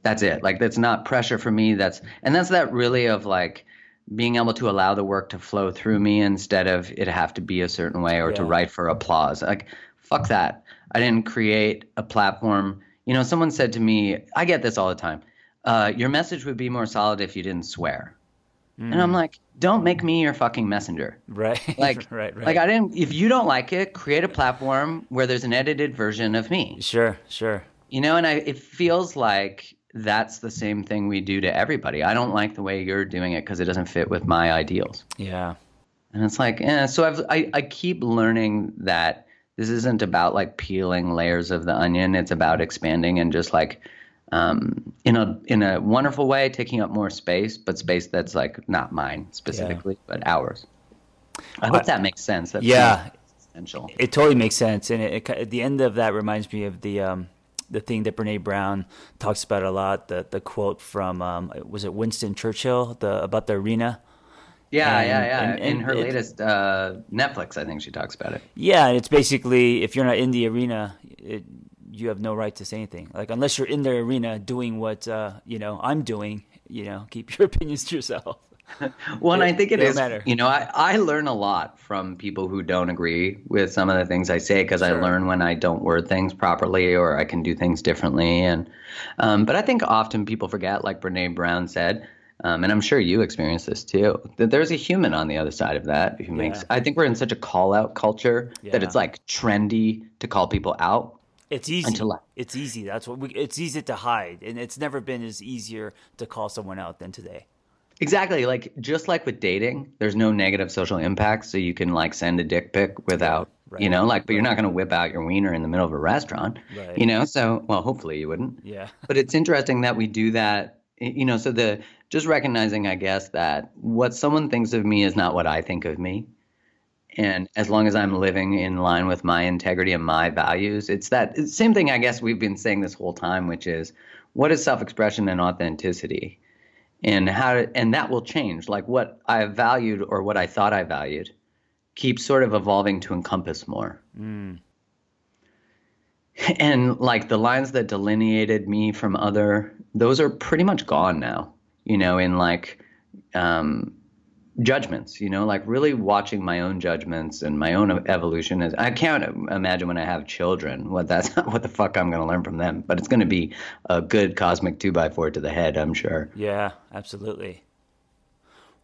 That's it. Like that's not pressure for me. That's and that's that really of like being able to allow the work to flow through me instead of it have to be a certain way or yeah. to write for applause. Like fuck that. I didn't create a platform. You know, someone said to me, I get this all the time. Uh, your message would be more solid if you didn't swear. And I'm like, don't make me your fucking messenger. Right. *laughs* Like, right, right. like I didn't. If you don't like it, create a platform where there's an edited version of me. Sure, sure. You know, and I it feels like that's the same thing we do to everybody. I don't like the way you're doing it because it doesn't fit with my ideals. Yeah. And it's like, eh. So I've I, I keep learning that this isn't about like peeling layers of the onion. It's about expanding and just like um, in a in a wonderful way, taking up more space, but space that's like not mine specifically, but ours. I hope that makes sense. That Yeah. essential. It totally makes sense, and it, it, at the end of that reminds me of the um, the thing that Brene Brown talks about a lot. The the quote from um, was it Winston Churchill the about the arena. Yeah, And- yeah, yeah. and- in her it- latest uh, Netflix, I think she talks about it. Yeah, and it's basically if you're not in the arena, it, you have no right to say anything. Like unless you're in the arena doing what uh, you know I'm doing, you know, *laughs* keep your opinions to yourself. *laughs* Well, and I think it They matter. You know, I, I learn a lot from people who don't agree with some of the things I say because I learn when I don't word things properly or I can do things differently. And um, but I think often people forget, like Brene Brown said, um, and I'm sure you experience this too, that there's a human on the other side of that who makes. Yeah. I think we're in such a call out culture that it's like trendy to call people out. It's easy. Until I- It's easy. That's what we. It's easy to hide, and it's never been as easier to call someone out than today. Exactly. Like just like with dating, there's no negative social impact, so you can like send a dick pic without, Right. you know, like, but you're not going to whip out your wiener in the middle of a restaurant, Right. you know. So, well, hopefully you wouldn't. Yeah. But it's interesting that we do that, you know. So the just recognizing, I guess, that what someone thinks of me is not what I think of me, and as long as I'm living in line with my integrity and my values, it's that same thing. I guess we've been saying this whole time, which is what is self-expression and authenticity and how and that will change like what i valued or what i thought i valued keeps sort of evolving to encompass more hmm. and like the lines that delineated me from other those are pretty much gone now you know in like um judgments you know like really watching my own judgments and my own evolution is i can't imagine when i have children what that's *laughs* what the fuck i'm to learn from them but it's to be a good cosmic 2 by 4 to the head i'm sure Yeah, absolutely.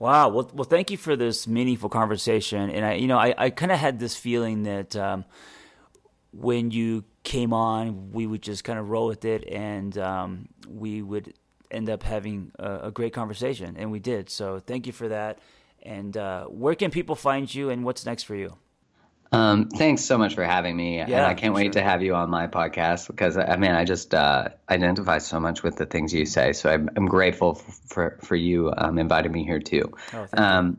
Wow. Well, well, thank you for this meaningful conversation. And I, you know, I, I kind of had this feeling that um, when you came on, we would just kind of roll with it, and um, we would end up having a, a great conversation, and we did. So thank you for that. And uh, where can people find you, and what's next for you? Um, thanks so much for having me, and Yeah, I can't wait sure. to have you on my podcast because I mean I just uh, identify so much with the things you say. So I'm, I'm grateful for for you um, inviting me here too. Oh, thank you. um,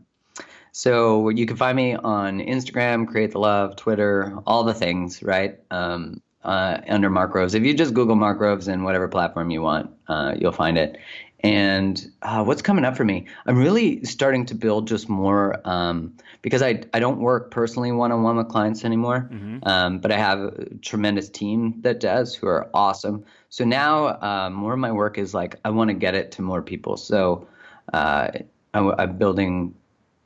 so you can find me on Instagram, Create the Love, Twitter, all the things, right? Um, uh, under Mark Groves. If you just Google Mark Groves in whatever platform you want, uh, you'll find it. And uh, what's coming up for me? I'm really starting to build just more um, because I, I don't work personally one on one with clients anymore, um, but I have a tremendous team that does who are awesome. So now um, more of my work is like I want to get it to more people. So uh, I, I'm building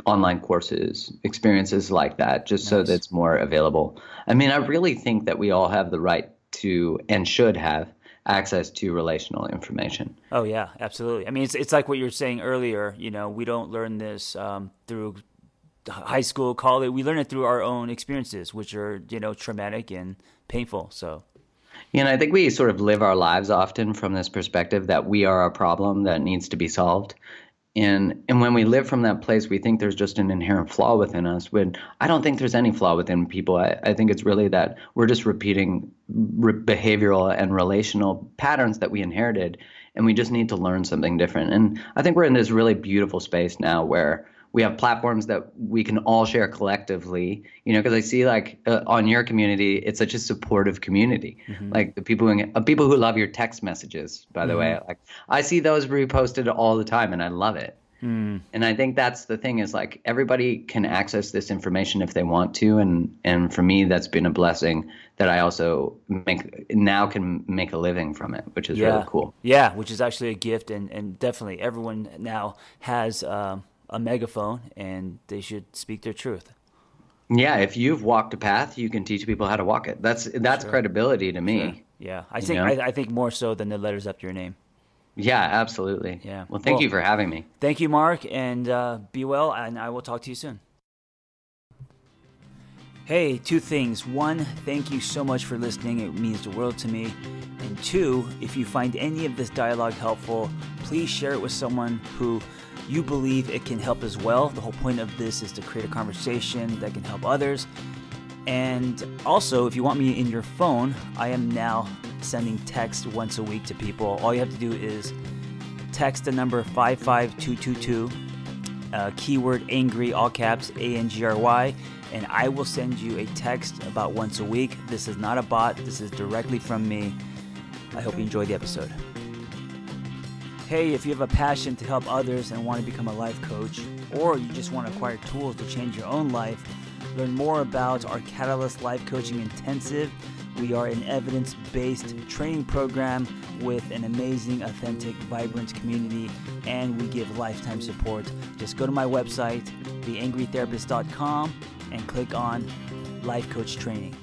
online courses, experiences like that, just so Nice. that it's more available. I mean, I really think that we all have the right to and should have access to relational information. Oh yeah, absolutely. I mean, it's it's like what you were saying earlier. You know, we don't learn this um, through high school, college. We learn it through our own experiences, which are you know traumatic and painful. So You know, I think we sort of live our lives often from this perspective that we are a problem that needs to be solved. And and when we live from that place, we think there's just an inherent flaw within us. When I don't think there's any flaw within people. I, I think it's really that we're just repeating re- behavioral and relational patterns that we inherited, and we just need to learn something different. And I think we're in this really beautiful space now where we have platforms that we can all share collectively you know because i see like uh, on your community it's such a supportive community. Like the people who, uh, people who love your text messages by the way like i see those reposted all the time and i love it. And i think that's the thing is like everybody can access this information if they want to and and for me that's been a blessing that i also make now can make a living from it which is yeah, really cool. Yeah, which is actually a gift, and and definitely everyone now has um, a megaphone, and they should speak their truth. yeah if you've walked a path you can teach people how to walk it that's that's credibility to me Yeah, I think know? I, I think more so than the letters after your name. Yeah, absolutely. Yeah. Well, thank Well- you for having me. Thank you, Mark, and uh, be well, and I will talk to you soon. Hey, two things. One, thank you so much for listening. It means the world to me. And two, if you find any of this dialogue helpful, please share it with someone who you believe it can help as well. The whole point of this is to create a conversation that can help others. And also, if you want me in your phone, I am now sending text once a week to people. All you have to do is text the number 55222, uh, keyword angry, all caps, A N G R Y, and I will send you a text about once a week. This is not a bot, this is directly from me. I hope you enjoyed the episode. Hey, if you have a passion to help others and want to become a life coach, or you just want to acquire tools to change your own life, learn more about our Catalyst Life Coaching Intensive. We are an evidence based training program with an amazing, authentic, vibrant community, and we give lifetime support. Just go to my website, theangrytherapist.com, and click on Life Coach Training.